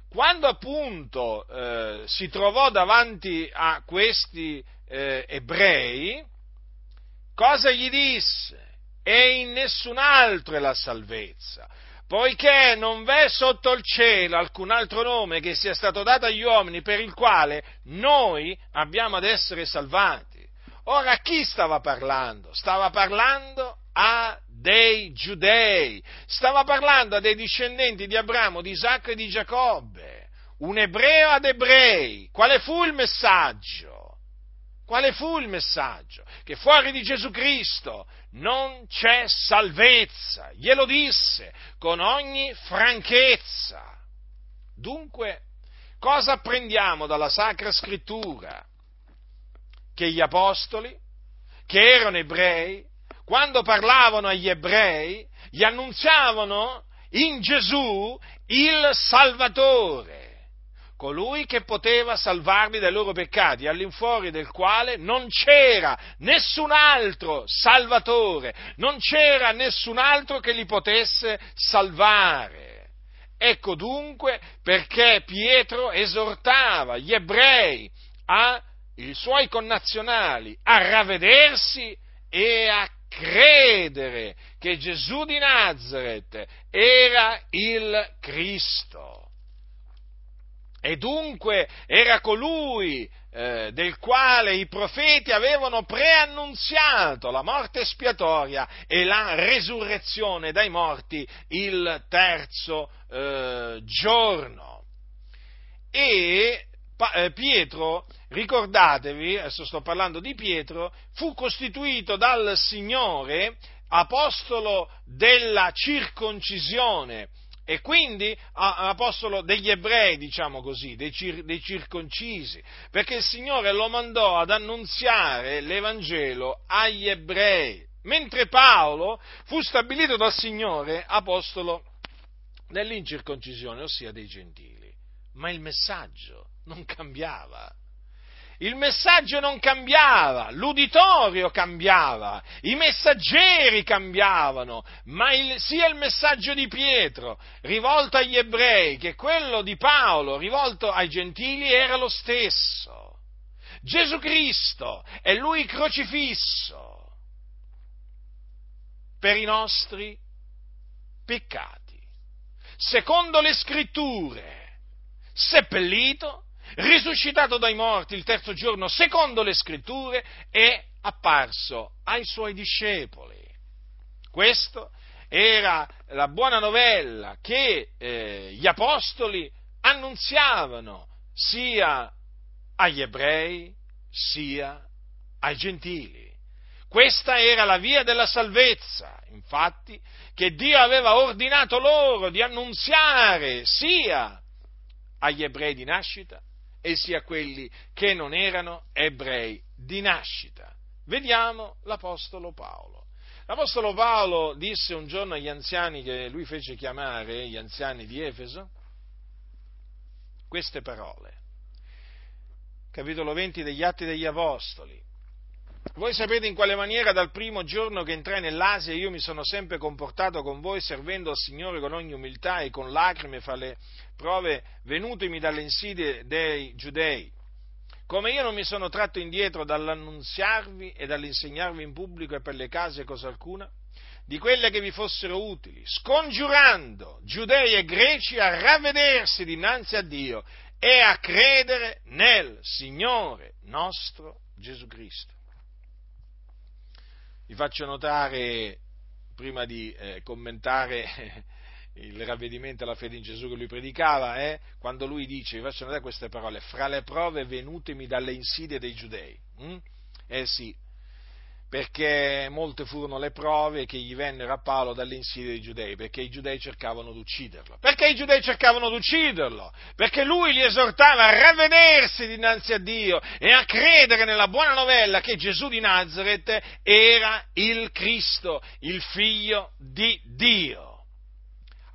quando appunto eh, si trovò davanti a questi eh, ebrei, cosa gli disse? E in nessun altro è la salvezza, poiché non v'è sotto il cielo alcun altro nome che sia stato dato agli uomini per il quale noi abbiamo ad essere salvati. Ora a chi stava parlando? Stava parlando a dei giudei, stava parlando a dei discendenti di Abramo, di Isacco e di Giacobbe, un ebreo ad ebrei. Quale fu il messaggio? Quale fu il messaggio? Che fuori di Gesù Cristo non c'è salvezza, glielo disse con ogni franchezza. Dunque, cosa apprendiamo dalla Sacra Scrittura? Che gli Apostoli, che erano ebrei, quando parlavano agli ebrei, gli annunziavano in Gesù il Salvatore, colui che poteva salvarli dai loro peccati, all'infuori del quale non c'era nessun altro Salvatore, non c'era nessun altro che li potesse salvare. Ecco dunque perché Pietro esortava gli ebrei, a, i suoi connazionali, a ravvedersi e a credere che Gesù di Nazareth era il Cristo. E dunque era colui eh, del quale i profeti avevano preannunziato la morte espiatoria e la resurrezione dai morti il terzo eh, giorno. E Pietro, ricordatevi, adesso sto parlando di Pietro, fu costituito dal Signore apostolo della circoncisione e quindi apostolo degli ebrei, diciamo così, dei, cir- dei, circoncisi, perché il Signore lo mandò ad annunziare l'Evangelo agli ebrei, mentre Paolo fu stabilito dal Signore apostolo dell'incirconcisione, ossia dei gentili. Ma il messaggio non cambiava. Il messaggio non cambiava, l'uditorio cambiava, i messaggeri cambiavano, ma il, sia il messaggio di Pietro rivolto agli ebrei che quello di Paolo rivolto ai gentili era lo stesso. Gesù Cristo è lui crocifisso per i nostri peccati, secondo le scritture, seppellito risuscitato dai morti il terzo giorno, secondo le scritture, è apparso ai suoi discepoli. Questa era la buona novella che eh, gli apostoli annunziavano sia agli ebrei sia ai gentili. Questa era la via della salvezza, infatti, che Dio aveva ordinato loro di annunziare sia agli ebrei di nascita e sia quelli che non erano ebrei di nascita. Vediamo l'Apostolo Paolo. L'Apostolo Paolo disse un giorno agli anziani che lui fece chiamare, gli anziani di Efeso, queste parole. Capitolo 20 degli Atti degli Apostoli. Voi sapete in quale maniera dal primo giorno che entrai nell'Asia io mi sono sempre comportato con voi servendo al Signore con ogni umiltà e con lacrime fra le prove venutemi dalle insidie dei giudei. Come io non mi sono tratto indietro dall'annunziarvi e dall'insegnarvi in pubblico e per le case cosa alcuna, di quelle che vi fossero utili, scongiurando giudei e greci a ravvedersi dinanzi a Dio e a credere nel Signore nostro Gesù Cristo vi faccio notare, prima di eh, commentare *laughs* il ravvedimento alla fede in Gesù che lui predicava, eh, quando lui dice, vi faccio notare queste parole, fra le prove venutemi dalle insidie dei giudei. Hm? Eh sì, perché molte furono le prove che gli vennero a Paolo dalle insidie dei giudei, perché i giudei cercavano di ucciderlo. Perché i giudei cercavano di ucciderlo? Perché lui li esortava a ravvedersi dinanzi a Dio e a credere nella buona novella che Gesù di Nazareth era il Cristo, il figlio di Dio.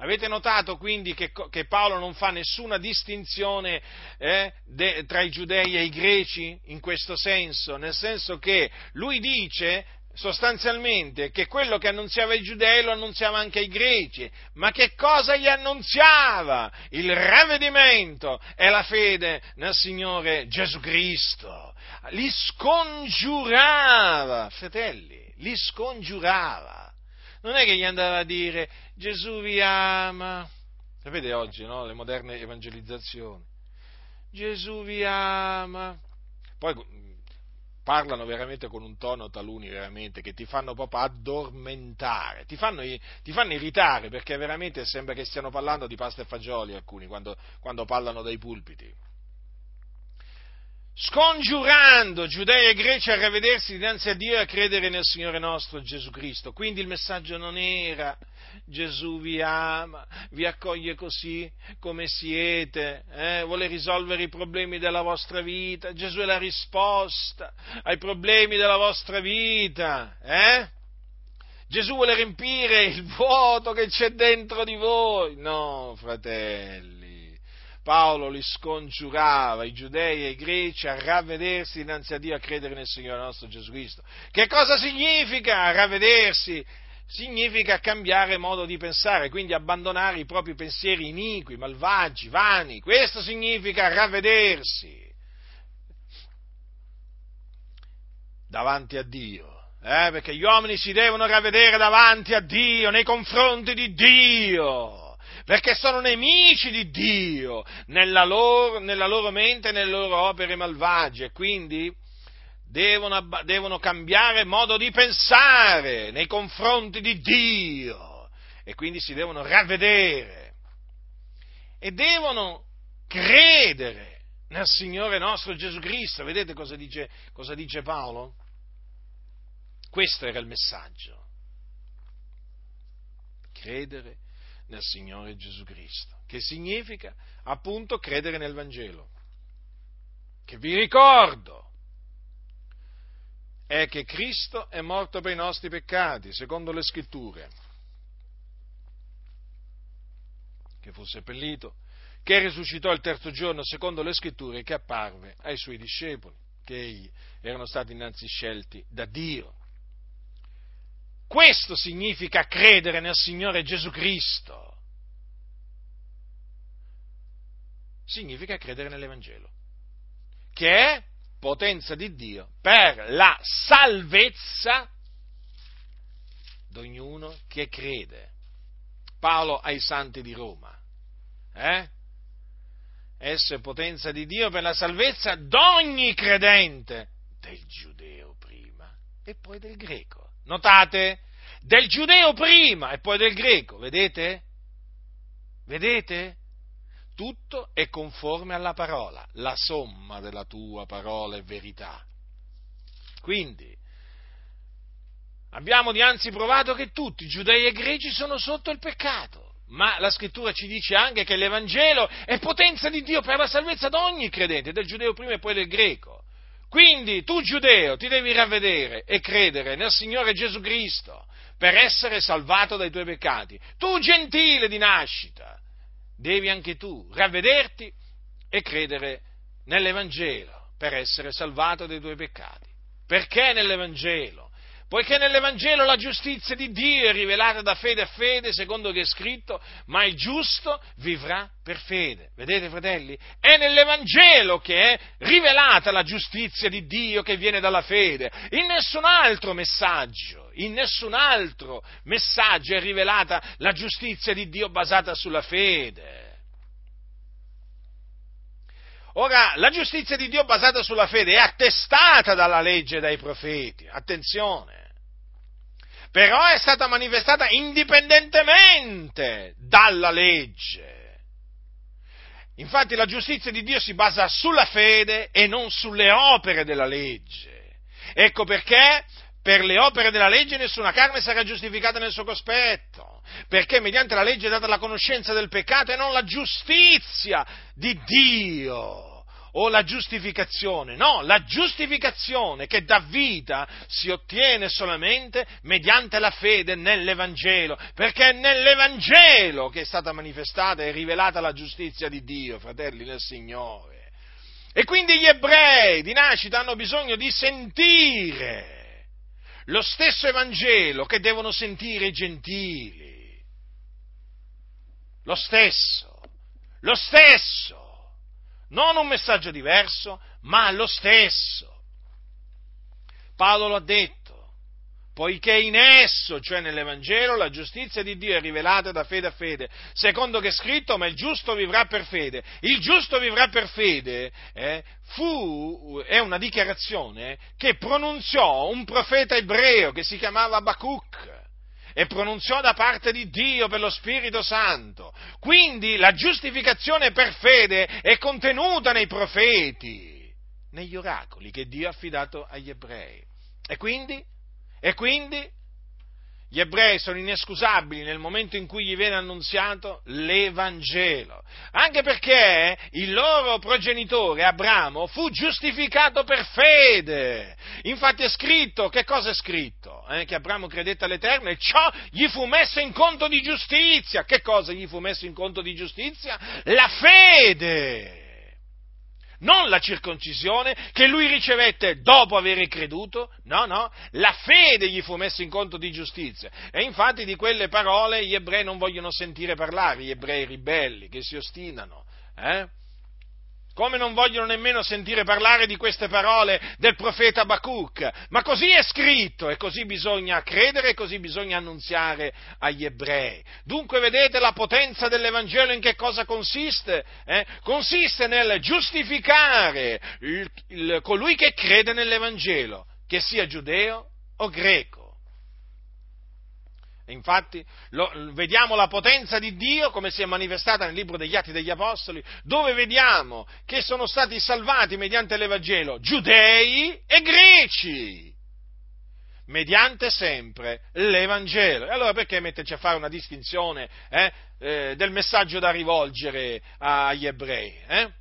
Avete notato quindi che, che, Paolo non fa nessuna distinzione eh, de, tra i giudei e i greci in questo senso, nel senso che lui dice sostanzialmente che quello che annunziava ai giudei lo annunziava anche ai greci, ma che cosa gli annunziava? Il ravvedimento e la fede nel Signore Gesù Cristo. Li scongiurava, fratelli, li scongiurava non è che gli andava a dire Gesù vi ama. Sapete oggi, no? Le moderne evangelizzazioni. Gesù vi ama. Poi parlano veramente con un tono taluni veramente che ti fanno proprio addormentare, ti fanno, ti fanno, irritare perché veramente sembra che stiano parlando di pasta e fagioli alcuni quando, quando parlano dai pulpiti scongiurando giudei e greci a ravvedersi dinanzi a Dio e a credere nel Signore nostro Gesù Cristo. Quindi il messaggio non era Gesù vi ama, vi accoglie così come siete, eh? vuole risolvere i problemi della vostra vita, Gesù è la risposta ai problemi della vostra vita. Eh? Gesù vuole riempire il vuoto che c'è dentro di voi. No, fratelli Paolo li scongiurava, i giudei e i greci, a ravvedersi dinanzi a Dio, a credere nel Signore nostro Gesù Cristo. Che cosa significa ravvedersi? Significa cambiare modo di pensare, quindi abbandonare i propri pensieri iniqui, malvagi, vani. Questo significa ravvedersi davanti a Dio. Eh, perché gli uomini si devono ravvedere davanti a Dio, nei confronti di Dio perché sono nemici di Dio nella loro, nella loro mente e nelle loro opere malvagie, quindi devono, devono cambiare modo di pensare nei confronti di Dio e quindi si devono ravvedere e devono credere nel Signore nostro Gesù Cristo. Vedete cosa dice, cosa dice Paolo? Questo era il messaggio. Credere nel Signore Gesù Cristo, che significa appunto credere nel Vangelo. Che vi ricordo è che Cristo è morto per i nostri peccati, secondo le scritture, che fu seppellito, che risuscitò il terzo giorno, secondo le scritture, che apparve ai suoi discepoli, che erano stati innanzi scelti da Dio questo significa credere nel Signore Gesù Cristo. Significa credere nell'Evangelo, che è potenza di Dio per la salvezza di ognuno che crede. Paolo ai santi di Roma. Eh? Esso è potenza di Dio per la salvezza d'ogni credente, del giudeo prima e poi del greco. Notate? Del giudeo prima e poi del greco, vedete? Vedete? Tutto è conforme alla parola, la somma della tua parola è verità. Quindi, abbiamo dianzi provato che tutti, giudei e greci, sono sotto il peccato. Ma la scrittura ci dice anche che l'Evangelo è potenza di Dio per la salvezza di ogni credente, del giudeo prima e poi del greco. Quindi tu giudeo ti devi ravvedere e credere nel Signore Gesù Cristo per essere salvato dai tuoi peccati. Tu gentile di nascita devi anche tu ravvederti e credere nell'Evangelo per essere salvato dai tuoi peccati. Perché nell'Evangelo? Poiché nell'Evangelo la giustizia di Dio è rivelata da fede a fede, secondo che è scritto, ma il giusto vivrà per fede. Vedete, fratelli? È nell'Evangelo che è rivelata la giustizia di Dio che viene dalla fede, in nessun altro messaggio, in nessun altro messaggio è rivelata la giustizia di Dio basata sulla fede. Ora, la giustizia di Dio basata sulla fede è attestata dalla legge e dai profeti, attenzione, però è stata manifestata indipendentemente dalla legge. Infatti la giustizia di Dio si basa sulla fede e non sulle opere della legge. Ecco perché per le opere della legge nessuna carne sarà giustificata nel suo cospetto, perché mediante la legge è data la conoscenza del peccato e non la giustizia di Dio o la giustificazione, no, la giustificazione che dà vita si ottiene solamente mediante la fede nell'Evangelo, perché è nell'Evangelo che è stata manifestata e rivelata la giustizia di Dio, fratelli nel Signore. E quindi gli ebrei di nascita hanno bisogno di sentire lo stesso Evangelo che devono sentire i gentili. Lo stesso, lo stesso non un messaggio diverso, ma lo stesso. Paolo lo ha detto, poiché in esso, cioè nell'Evangelo, la giustizia di Dio è rivelata da fede a fede, secondo che è scritto, ma il giusto vivrà per fede. Il giusto vivrà per fede eh, fu, è una dichiarazione che pronunziò un profeta ebreo che si chiamava Abacuc e pronunziò da parte di Dio per lo Spirito Santo. Quindi la giustificazione per fede è contenuta nei profeti, negli oracoli che Dio ha affidato agli ebrei. E quindi? E quindi? Gli ebrei sono inescusabili nel momento in cui gli viene annunziato l'Evangelo, anche perché il loro progenitore Abramo fu giustificato per fede. Infatti è scritto, che cosa è scritto? Eh, che Abramo credette all'Eterno e ciò gli fu messo in conto di giustizia. Che cosa gli fu messo in conto di giustizia? La fede non la circoncisione che lui ricevette dopo aver creduto, no, no, la fede gli fu messa in conto di giustizia. E infatti di quelle parole gli ebrei non vogliono sentire parlare, gli ebrei ribelli che si ostinano. Eh? Come non vogliono nemmeno sentire parlare di queste parole del profeta Abacuc, ma così è scritto e così bisogna credere e così bisogna annunziare agli ebrei. Dunque vedete la potenza dell'Evangelo in che cosa consiste? Eh? Consiste nel giustificare il, il, colui che crede nell'Evangelo, che sia giudeo o greco. Infatti lo, vediamo la potenza di Dio come si è manifestata nel libro degli Atti degli Apostoli, dove vediamo che sono stati salvati mediante l'Evangelo giudei e greci, mediante sempre l'Evangelo. E allora perché metterci a fare una distinzione eh, eh, del messaggio da rivolgere agli ebrei? Eh?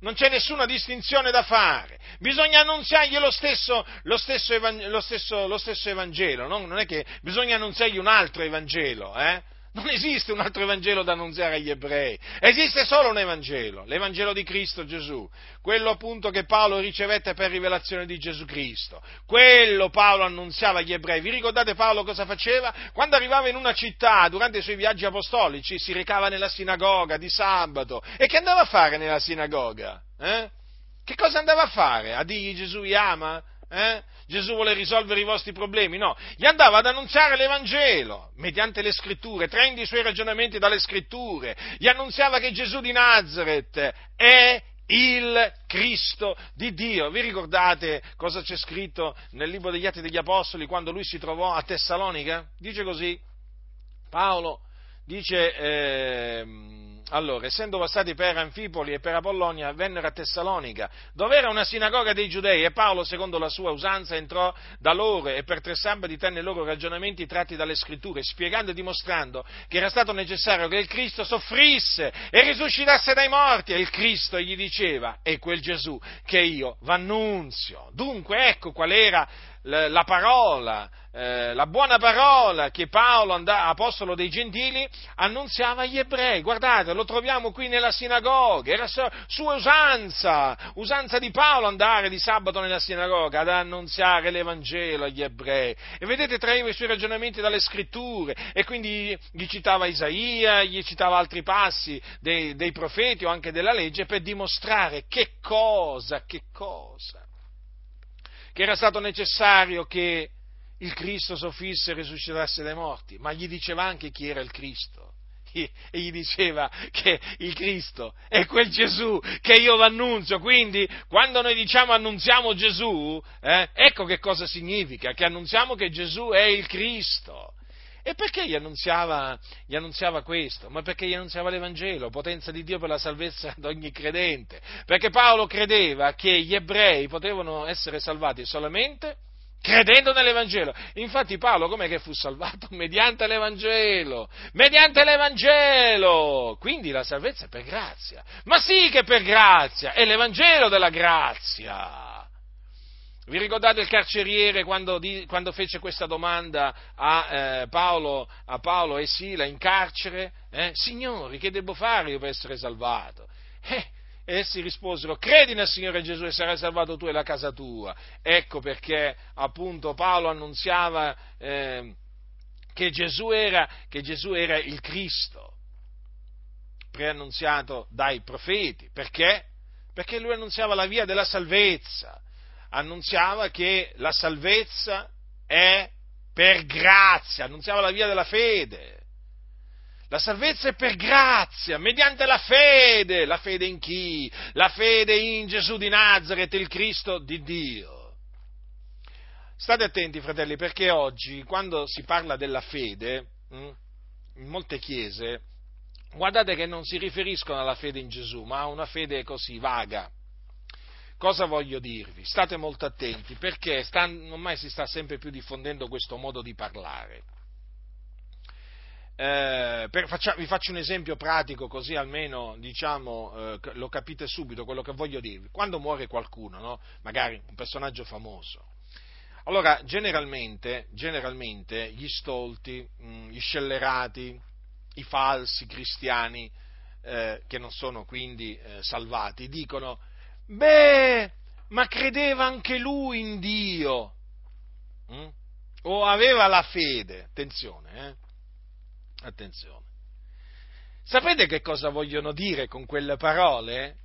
Non c'è nessuna distinzione da fare, bisogna annunziargli lo stesso, lo stesso, lo stesso, lo stesso Evangelo, no? non è che bisogna annunziargli un altro Evangelo, eh? Non esiste un altro Evangelo da annunziare agli ebrei, esiste solo un Evangelo, l'Evangelo di Cristo Gesù, quello appunto che Paolo ricevette per rivelazione di Gesù Cristo. Quello Paolo annunziava agli ebrei. Vi ricordate Paolo cosa faceva? Quando arrivava in una città, durante i suoi viaggi apostolici, si recava nella sinagoga di sabato. E che andava a fare nella sinagoga? Eh? Che cosa andava a fare? A dirgli Gesù vi ama? Eh? Gesù vuole risolvere i vostri problemi, no, gli andava ad annunziare l'Evangelo mediante le scritture, traendo i suoi ragionamenti dalle scritture, gli annunziava che Gesù di Nazareth è il Cristo di Dio. Vi ricordate cosa c'è scritto nel libro degli Atti degli Apostoli quando lui si trovò a Tessalonica? Dice così, Paolo dice... Eh, allora, essendo passati per Anfipoli e per Apollonia, vennero a Tessalonica, dove era una sinagoga dei giudei, e Paolo, secondo la sua usanza, entrò da loro e per tre sabati tenne i loro ragionamenti tratti dalle scritture, spiegando e dimostrando che era stato necessario che il Cristo soffrisse e risuscitasse dai morti, e il Cristo gli diceva, è quel Gesù che io v'annunzio. Dunque, ecco qual era la parola, eh, la buona parola che Paolo, apostolo dei gentili, annunziava agli ebrei. Guardate, lo troviamo qui nella sinagoga, era sua usanza, usanza di Paolo andare di sabato nella sinagoga ad annunziare l'Evangelo agli ebrei. E vedete, traeva i suoi ragionamenti dalle scritture e quindi gli citava Isaia, gli citava altri passi dei, dei profeti o anche della legge per dimostrare che cosa, che cosa che era stato necessario che il Cristo soffrisse e risuscitasse dai morti, ma gli diceva anche chi era il Cristo. E gli diceva che il Cristo è quel Gesù che io vi annunzio. Quindi, quando noi diciamo annunziamo Gesù, eh, ecco che cosa significa: che annunziamo che Gesù è il Cristo. E perché gli annunziava, gli annunziava, questo? Ma perché gli annunziava l'Evangelo, potenza di Dio per la salvezza di ogni credente. Perché Paolo credeva che gli ebrei potevano essere salvati solamente credendo nell'Evangelo. Infatti Paolo com'è che fu salvato? *laughs* Mediante l'Evangelo, mediante l'Evangelo. Quindi la salvezza è per grazia. Ma sì che è per grazia, è l'Evangelo della grazia. Vi ricordate il carceriere quando, di, quando fece questa domanda a, eh, Paolo, a, Paolo, e Sila in carcere? Eh? Signori, che devo fare io per essere salvato? Eh, essi risposero, credi nel Signore Gesù e sarai salvato tu e la casa tua. Ecco perché appunto Paolo annunziava eh, che, Gesù era, che Gesù era il Cristo, preannunziato dai profeti. Perché? Perché lui annunziava la via della salvezza annunziava che la salvezza è per grazia, annunziava la via della fede. La salvezza è per grazia, mediante la fede. La fede in chi? La fede in Gesù di Nazareth, il Cristo di Dio. State attenti, fratelli, perché oggi, quando si parla della fede, hm, in molte chiese, guardate che non si riferiscono alla fede in Gesù, ma a una fede così vaga. Cosa voglio dirvi? State molto attenti perché stanno, ormai si sta sempre più diffondendo questo modo di parlare. Eh, per, faccia, vi faccio un esempio pratico così almeno diciamo, eh, lo capite subito quello che voglio dirvi. Quando muore qualcuno, no? magari un personaggio famoso, allora generalmente, generalmente gli stolti, mh, mm, gli scellerati, i falsi cristiani eh, che non sono quindi eh, salvati dicono Beh, ma credeva anche lui in Dio. Mm? O aveva la fede. Attenzione, eh? Attenzione. Sapete che cosa vogliono dire con quelle parole?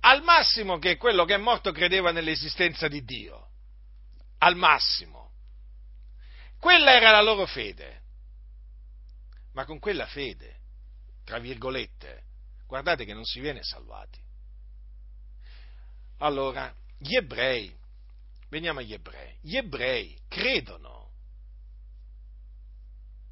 Al massimo che quello che è morto credeva nell'esistenza di Dio. Al massimo. Quella era la loro fede. Ma con quella fede, tra virgolette, guardate che non si viene salvati. Allora, gli ebrei, veniamo agli ebrei, gli ebrei credono,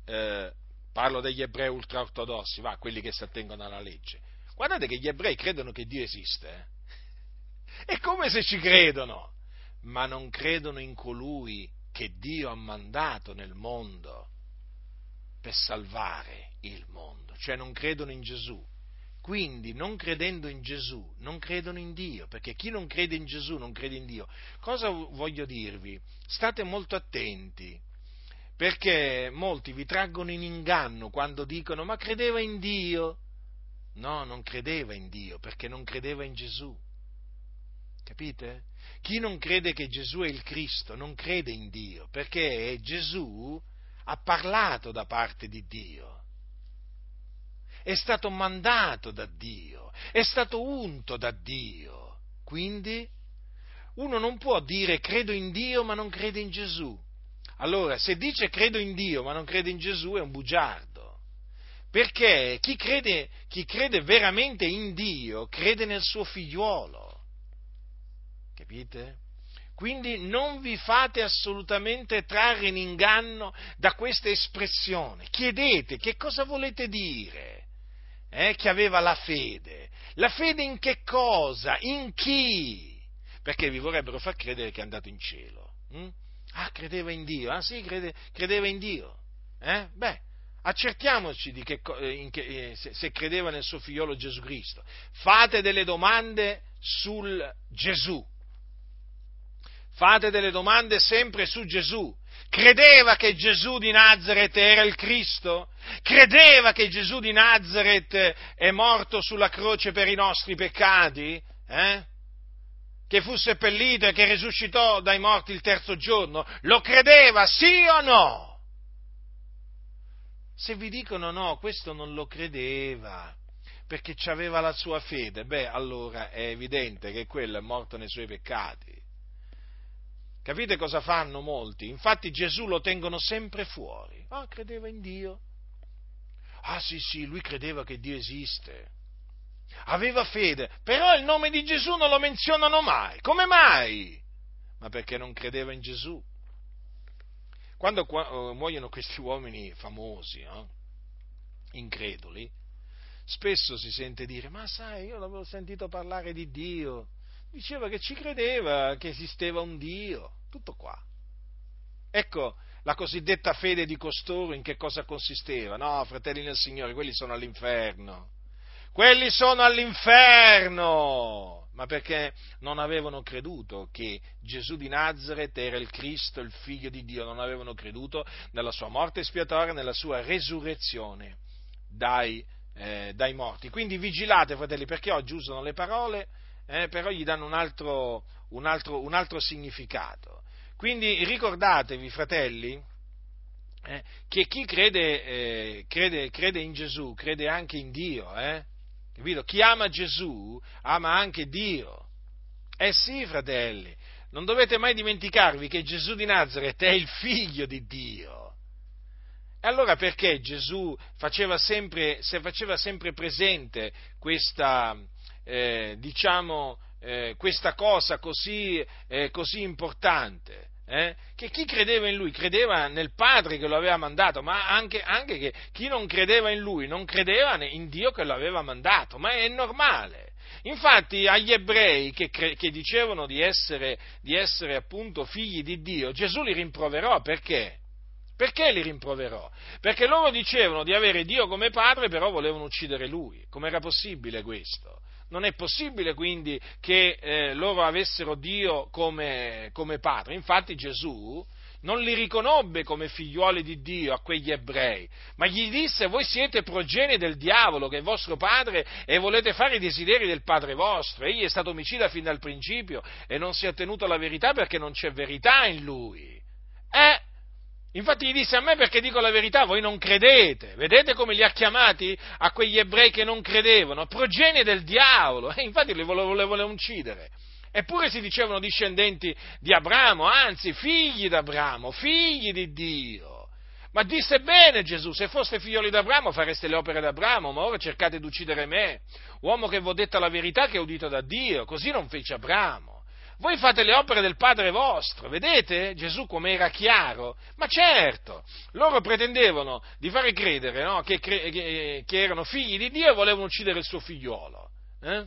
eh, parlo degli ebrei ultraortodossi, va, quelli che si attengono alla legge, guardate che gli ebrei credono che Dio esiste, eh? *laughs* è come se ci credono, ma non credono in colui che Dio ha mandato nel mondo per salvare il mondo, cioè non credono in Gesù, quindi, non credendo in Gesù, non credono in Dio, perché chi non crede in Gesù non crede in Dio. Cosa voglio dirvi? State molto attenti, perché molti vi traggono in inganno quando dicono ma credeva in Dio. No, non credeva in Dio, perché non credeva in Gesù. Capite? Chi non crede che Gesù è il Cristo non crede in Dio, perché Gesù ha parlato da parte di Dio è stato mandato da Dio, è stato unto da Dio. Quindi uno non può dire credo in Dio ma non crede in Gesù. Allora, se dice credo in Dio ma non crede in Gesù è un bugiardo. Perché chi crede, chi crede veramente in Dio crede nel suo figliuolo. Capite? Quindi non vi fate assolutamente trarre in inganno da questa espressione. Chiedete che cosa volete dire eh, che aveva la fede. La fede in che cosa? In chi? Perché vi vorrebbero far credere che è andato in cielo. Hm? Ah, credeva in Dio. Ah sì, crede, credeva in Dio. Eh? Beh, accertiamoci che, eh, che, eh, se, se credeva nel suo figliolo Gesù Cristo. Fate delle domande sul Gesù. Fate delle domande sempre su Gesù. Credeva che Gesù di Nazareth era il Cristo? Credeva che Gesù di Nazareth è morto sulla croce per i nostri peccati? Eh? Che fu seppellito e che risuscitò dai morti il terzo giorno? Lo credeva, sì o no? Se vi dicono no, questo non lo credeva perché aveva la sua fede, beh, allora è evidente che quello è morto nei suoi peccati. Capite cosa fanno molti? Infatti Gesù lo tengono sempre fuori. Ah, credeva in Dio. Ah sì sì, lui credeva che Dio esiste. Aveva fede, però il nome di Gesù non lo menzionano mai. Come mai? Ma perché non credeva in Gesù. Quando uh, muoiono questi uomini famosi, eh, increduli, spesso si sente dire, ma sai, io l'avevo sentito parlare di Dio, diceva che ci credeva, che esisteva un Dio. Tutto qua. Ecco la cosiddetta fede di costoro in che cosa consisteva. No, fratelli nel Signore, quelli sono all'inferno. Quelli sono all'inferno! Ma perché non avevano creduto che Gesù di Nazareth era il Cristo, il figlio di Dio, non avevano creduto nella sua morte espiatoria, nella sua resurrezione dai, eh, dai morti. Quindi vigilate, fratelli, perché oggi usano le parole, eh, però gli danno un altro, un altro, un altro significato. Quindi ricordatevi, fratelli, eh, che chi crede, eh, crede, crede, in Gesù crede anche in Dio. Eh? Chi ama Gesù ama anche Dio. Eh sì, fratelli, non dovete mai dimenticarvi che Gesù di Nazareth è il figlio di Dio. E allora perché Gesù faceva sempre, faceva sempre presente questa, eh, diciamo, eh, questa cosa così, eh, così importante? Eh? Che chi credeva in lui credeva nel Padre che lo aveva mandato, ma anche, anche, che chi non credeva in lui non credeva in Dio che lo aveva mandato, ma è normale. Infatti agli ebrei che, che dicevano di essere, di essere appunto figli di Dio, Gesù li rimproverò perché? Perché li rimproverò? Perché loro dicevano di avere Dio come padre, però volevano uccidere lui. Com'era possibile questo? Non è possibile quindi che eh, loro avessero Dio come, come padre. Infatti Gesù non li riconobbe come figliuoli di Dio a quegli ebrei, ma gli disse voi siete progenie del diavolo che è vostro padre e volete fare i desideri del padre vostro. Egli è stato omicida fin dal principio e non si è tenuto alla verità perché non c'è verità in lui. Eh, Infatti gli disse a me perché dico la verità, voi non credete. Vedete come li ha chiamati a quegli ebrei che non credevano? Progenie del diavolo. E infatti li voleva, voleva uccidere. Eppure si dicevano discendenti di Abramo, anzi figli d'Abramo, figli di Dio. Ma disse bene Gesù, se foste figlioli d'Abramo fareste le opere d'Abramo, ma ora cercate di uccidere me, uomo che vi ho detto la verità che è udito da Dio, così non fece Abramo. Voi fate le opere del Padre vostro, vedete Gesù come era chiaro? Ma certo, loro pretendevano di fare credere no? che, che, che, erano figli di Dio e volevano uccidere il suo figliolo. Eh?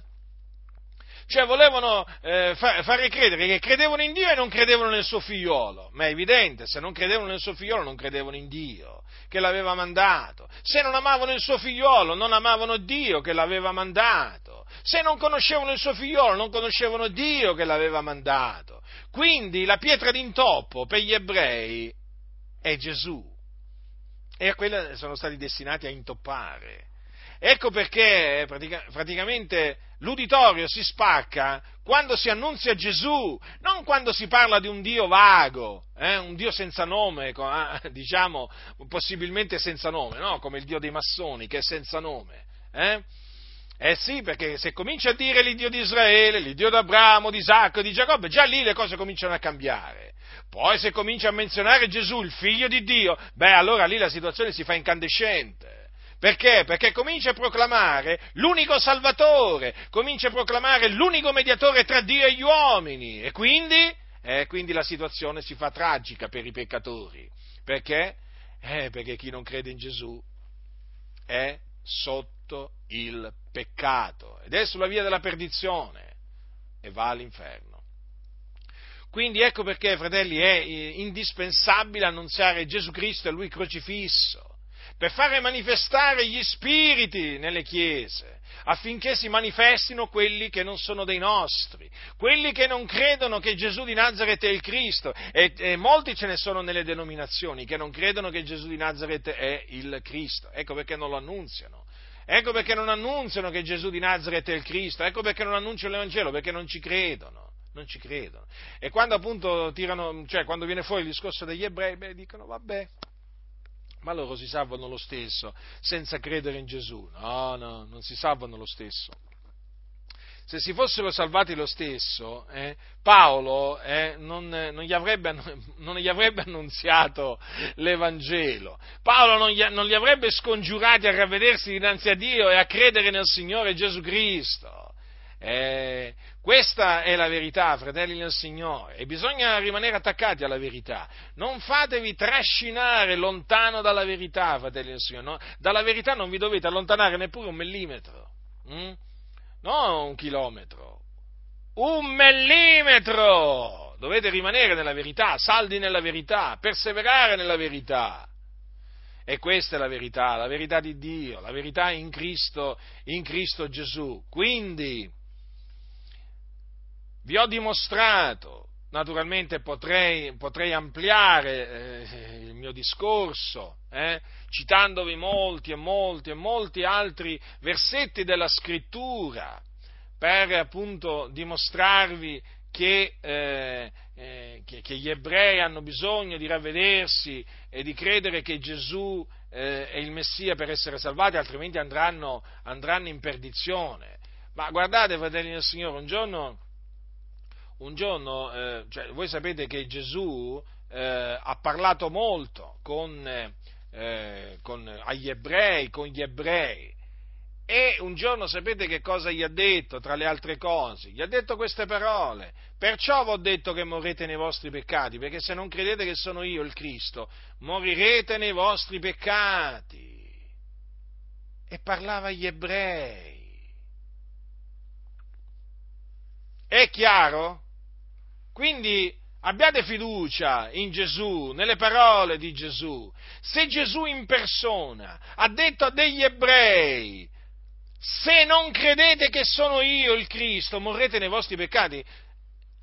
Cioè volevano eh, fa, fare credere che credevano in Dio e non credevano nel suo figliolo. Ma è evidente, se non credevano nel suo figliolo non credevano in Dio che l'aveva mandato. Se non amavano il suo figliolo non amavano Dio che l'aveva mandato se non conoscevano il suo figliolo, non conoscevano Dio che l'aveva mandato. Quindi la pietra d'intoppo per gli ebrei è Gesù. E a quella sono stati destinati a intoppare. Ecco perché praticamente l'uditorio si spacca quando si annunzia Gesù, non quando si parla di un Dio vago, eh, un Dio senza nome, diciamo possibilmente senza nome, no? come il Dio dei massoni che è senza nome. Eh? Eh sì, perché se comincia a dire l'Iddio di Israele, l'Iddio di Abramo, di Isacco, di Giacobbe, già lì le cose cominciano a cambiare. Poi se comincia a menzionare Gesù, il figlio di Dio, beh allora lì la situazione si fa incandescente. Perché? Perché comincia a proclamare l'unico Salvatore, comincia a proclamare l'unico mediatore tra Dio e gli uomini. E quindi, eh, quindi la situazione si fa tragica per i peccatori. Perché? Eh, perché chi non crede in Gesù è sotto il peccato ed è sulla via della perdizione e va all'inferno. Quindi ecco perché, fratelli, è indispensabile annunziare Gesù Cristo e Lui crocifisso, per fare manifestare gli spiriti nelle chiese, affinché si manifestino quelli che non sono dei nostri, quelli che non credono che Gesù di Nazareth è il Cristo, e, e molti ce ne sono nelle denominazioni che non credono che Gesù di Nazareth è il Cristo, ecco perché non lo annunziano. Ecco perché non annunziano che Gesù di Nazareth è il Cristo, ecco perché non annunciano l'Evangelo, perché non ci credono, non ci credono. E quando appunto tirano, cioè quando viene fuori il discorso degli ebrei, beh, dicono vabbè, ma loro si salvano lo stesso senza credere in Gesù. No, no, non si salvano lo stesso se si fossero salvati lo stesso, eh, Paolo eh, non, non, gli avrebbe, *laughs* non, gli avrebbe, annunziato l'Evangelo, Paolo non gli, non li avrebbe scongiurati a ravvedersi dinanzi a Dio e a credere nel Signore Gesù Cristo. Eh, questa è la verità, fratelli nel Signore, e bisogna rimanere attaccati alla verità. Non fatevi trascinare lontano dalla verità, fratelli nel Signore. No? Dalla verità non vi dovete allontanare neppure un millimetro. Hm? non un chilometro, un millimetro. Dovete rimanere nella verità, saldi nella verità, perseverare nella verità. E questa è la verità, la verità di Dio, la verità in Cristo, in Cristo Gesù. Quindi vi ho dimostrato, naturalmente potrei, potrei ampliare eh, il mio discorso, eh, citandovi molti e molti e molti altri versetti della scrittura per appunto dimostrarvi che, eh, eh, che, che, gli ebrei hanno bisogno di ravvedersi e di credere che Gesù eh, è il Messia per essere salvati, altrimenti andranno, andranno in perdizione. Ma guardate, fratelli del Signore, un giorno, un giorno eh, cioè, voi sapete che Gesù eh, ha parlato molto con, eh, con, agli ebrei, con gli ebrei, e un giorno sapete che cosa gli ha detto, tra le altre cose? Gli ha detto queste parole. Perciò vi ho detto che morrete nei vostri peccati, perché se non credete che sono io il Cristo, morirete nei vostri peccati. E parlava agli ebrei. È chiaro? Quindi abbiate fiducia in Gesù, nelle parole di Gesù. Se Gesù in persona ha detto a degli ebrei, se non credete che sono io il Cristo, morrete nei vostri peccati.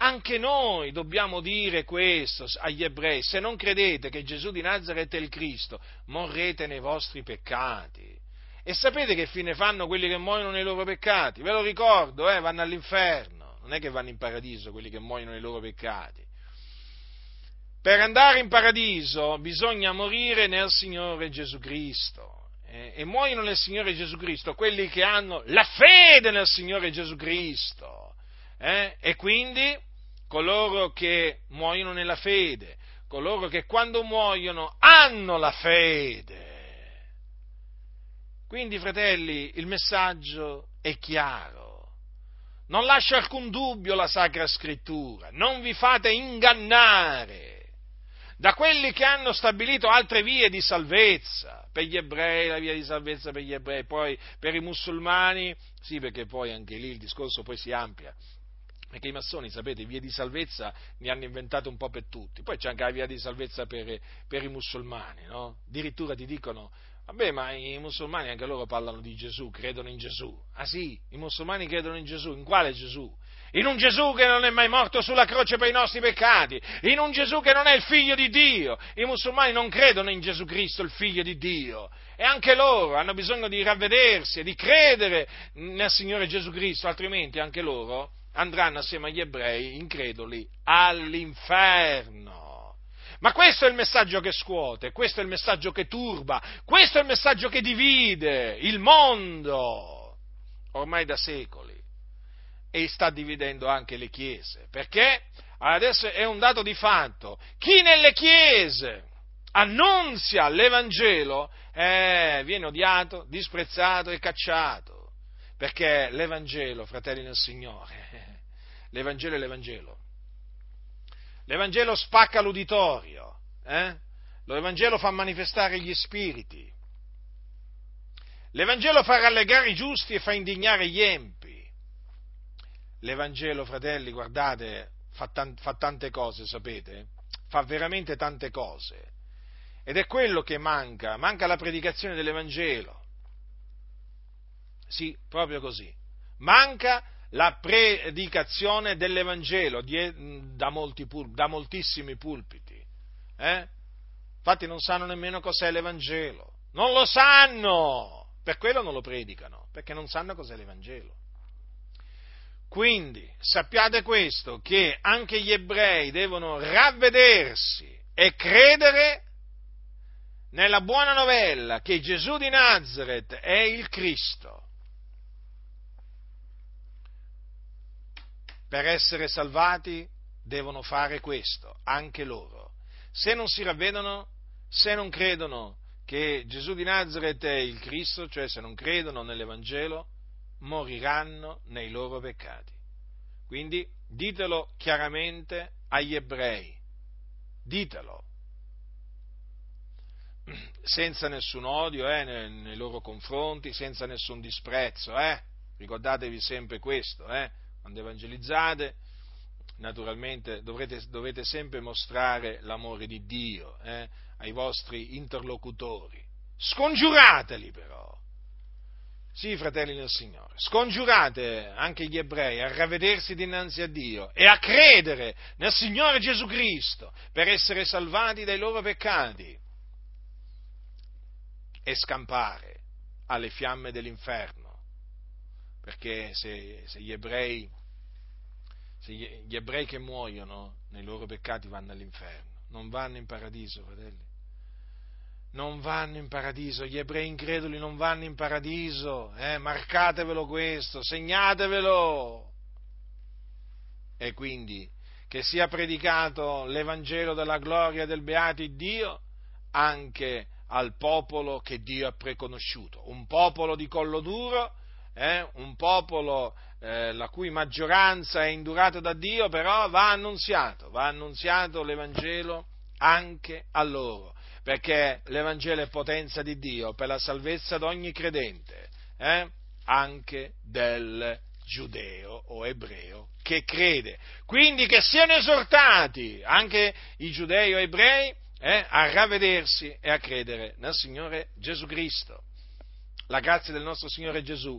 Anche noi dobbiamo dire questo agli ebrei, se non credete che Gesù di Nazareth è il Cristo, morrete nei vostri peccati. E sapete che fine fanno quelli che muoiono nei loro peccati? Ve lo ricordo, eh, vanno all'inferno, non è che vanno in paradiso quelli che muoiono nei loro peccati. Per andare in paradiso bisogna morire nel Signore Gesù Cristo e muoiono nel Signore Gesù Cristo quelli che hanno la fede nel Signore Gesù Cristo. Eh? E quindi coloro che muoiono nella fede, coloro che quando muoiono hanno la fede. Quindi, fratelli, il messaggio è chiaro. Non lascia alcun dubbio la Sacra Scrittura, non vi fate ingannare da quelli che hanno stabilito altre vie di salvezza, per gli ebrei la via di salvezza per gli ebrei, poi per i musulmani, sì perché poi anche lì il discorso poi si amplia, perché i massoni, sapete, vie di salvezza ne hanno inventate un po' per tutti, poi c'è anche la via di salvezza per, per i musulmani, no? Addirittura ti dicono, vabbè, ma i musulmani anche loro parlano di Gesù, credono in Gesù. Ah sì, i musulmani credono in Gesù, in quale Gesù? in un Gesù che non è mai morto sulla croce per i nostri peccati, in un Gesù che non è il figlio di Dio. I musulmani non credono in Gesù Cristo, il figlio di Dio, e anche loro hanno bisogno di ravvedersi e di credere nel Signore Gesù Cristo, altrimenti anche loro andranno assieme agli ebrei increduli all'inferno. Ma questo è il messaggio che scuote, questo è il messaggio che turba, questo è il messaggio che divide il mondo ormai da secoli e sta dividendo anche le chiese. Perché? Adesso è un dato di fatto. Chi nelle chiese annunzia l'Evangelo eh, viene odiato, disprezzato e cacciato. Perché l'Evangelo, fratelli del Signore, l'Evangelo è l'Evangelo. L'Evangelo spacca l'uditorio, eh? l'Evangelo fa manifestare gli spiriti. L'Evangelo fa rallegrare i giusti e fa indignare gli empi l'Evangelo, fratelli, guardate, fa, tan- fa tante cose, sapete? Fa veramente tante cose. Ed è quello che manca, manca la predicazione dell'Evangelo. Sì, proprio così. Manca la predicazione dell'Evangelo da, molti, da moltissimi pulpiti. Eh? Infatti non sanno nemmeno cos'è l'Evangelo. Non lo sanno! Per quello non lo predicano, perché non sanno cos'è l'Evangelo. Quindi sappiate questo, che anche gli ebrei devono ravvedersi e credere nella buona novella che Gesù di Nazareth è il Cristo. Per essere salvati devono fare questo, anche loro. Se non si ravvedono, se non credono che Gesù di Nazareth è il Cristo, cioè se non credono nell'Evangelo, moriranno nei loro peccati. Quindi ditelo chiaramente agli ebrei, ditelo, senza nessun odio eh, nei, nei, loro confronti, senza nessun disprezzo, eh? ricordatevi sempre questo, eh? Quando evangelizzate, naturalmente dovrete, dovete sempre mostrare l'amore di Dio eh, ai vostri interlocutori. Scongiurateli però. Sì, fratelli del Signore, scongiurate anche gli ebrei a ravvedersi dinanzi a Dio e a credere nel Signore Gesù Cristo per essere salvati dai loro peccati e scampare alle fiamme dell'inferno. Perché se, se, gli, ebrei, se gli ebrei che muoiono nei loro peccati vanno all'inferno, non vanno in paradiso, fratelli non vanno in paradiso, gli ebrei increduli non vanno in paradiso, eh? marcatevelo questo, segnatevelo. E quindi che sia predicato l'Evangelo della gloria del beato Dio anche al popolo che Dio ha preconosciuto, un popolo di collo duro, eh? un popolo eh, la cui maggioranza è indurata da Dio, però va annunziato, va annunziato l'Evangelo anche a loro perché l'Evangelo è potenza di Dio per la salvezza di ogni credente, eh? anche del giudeo o ebreo che crede. Quindi che siano esortati anche i giudei o ebrei eh, a ravvedersi e a credere nel Signore Gesù Cristo. La grazia del nostro Signore Gesù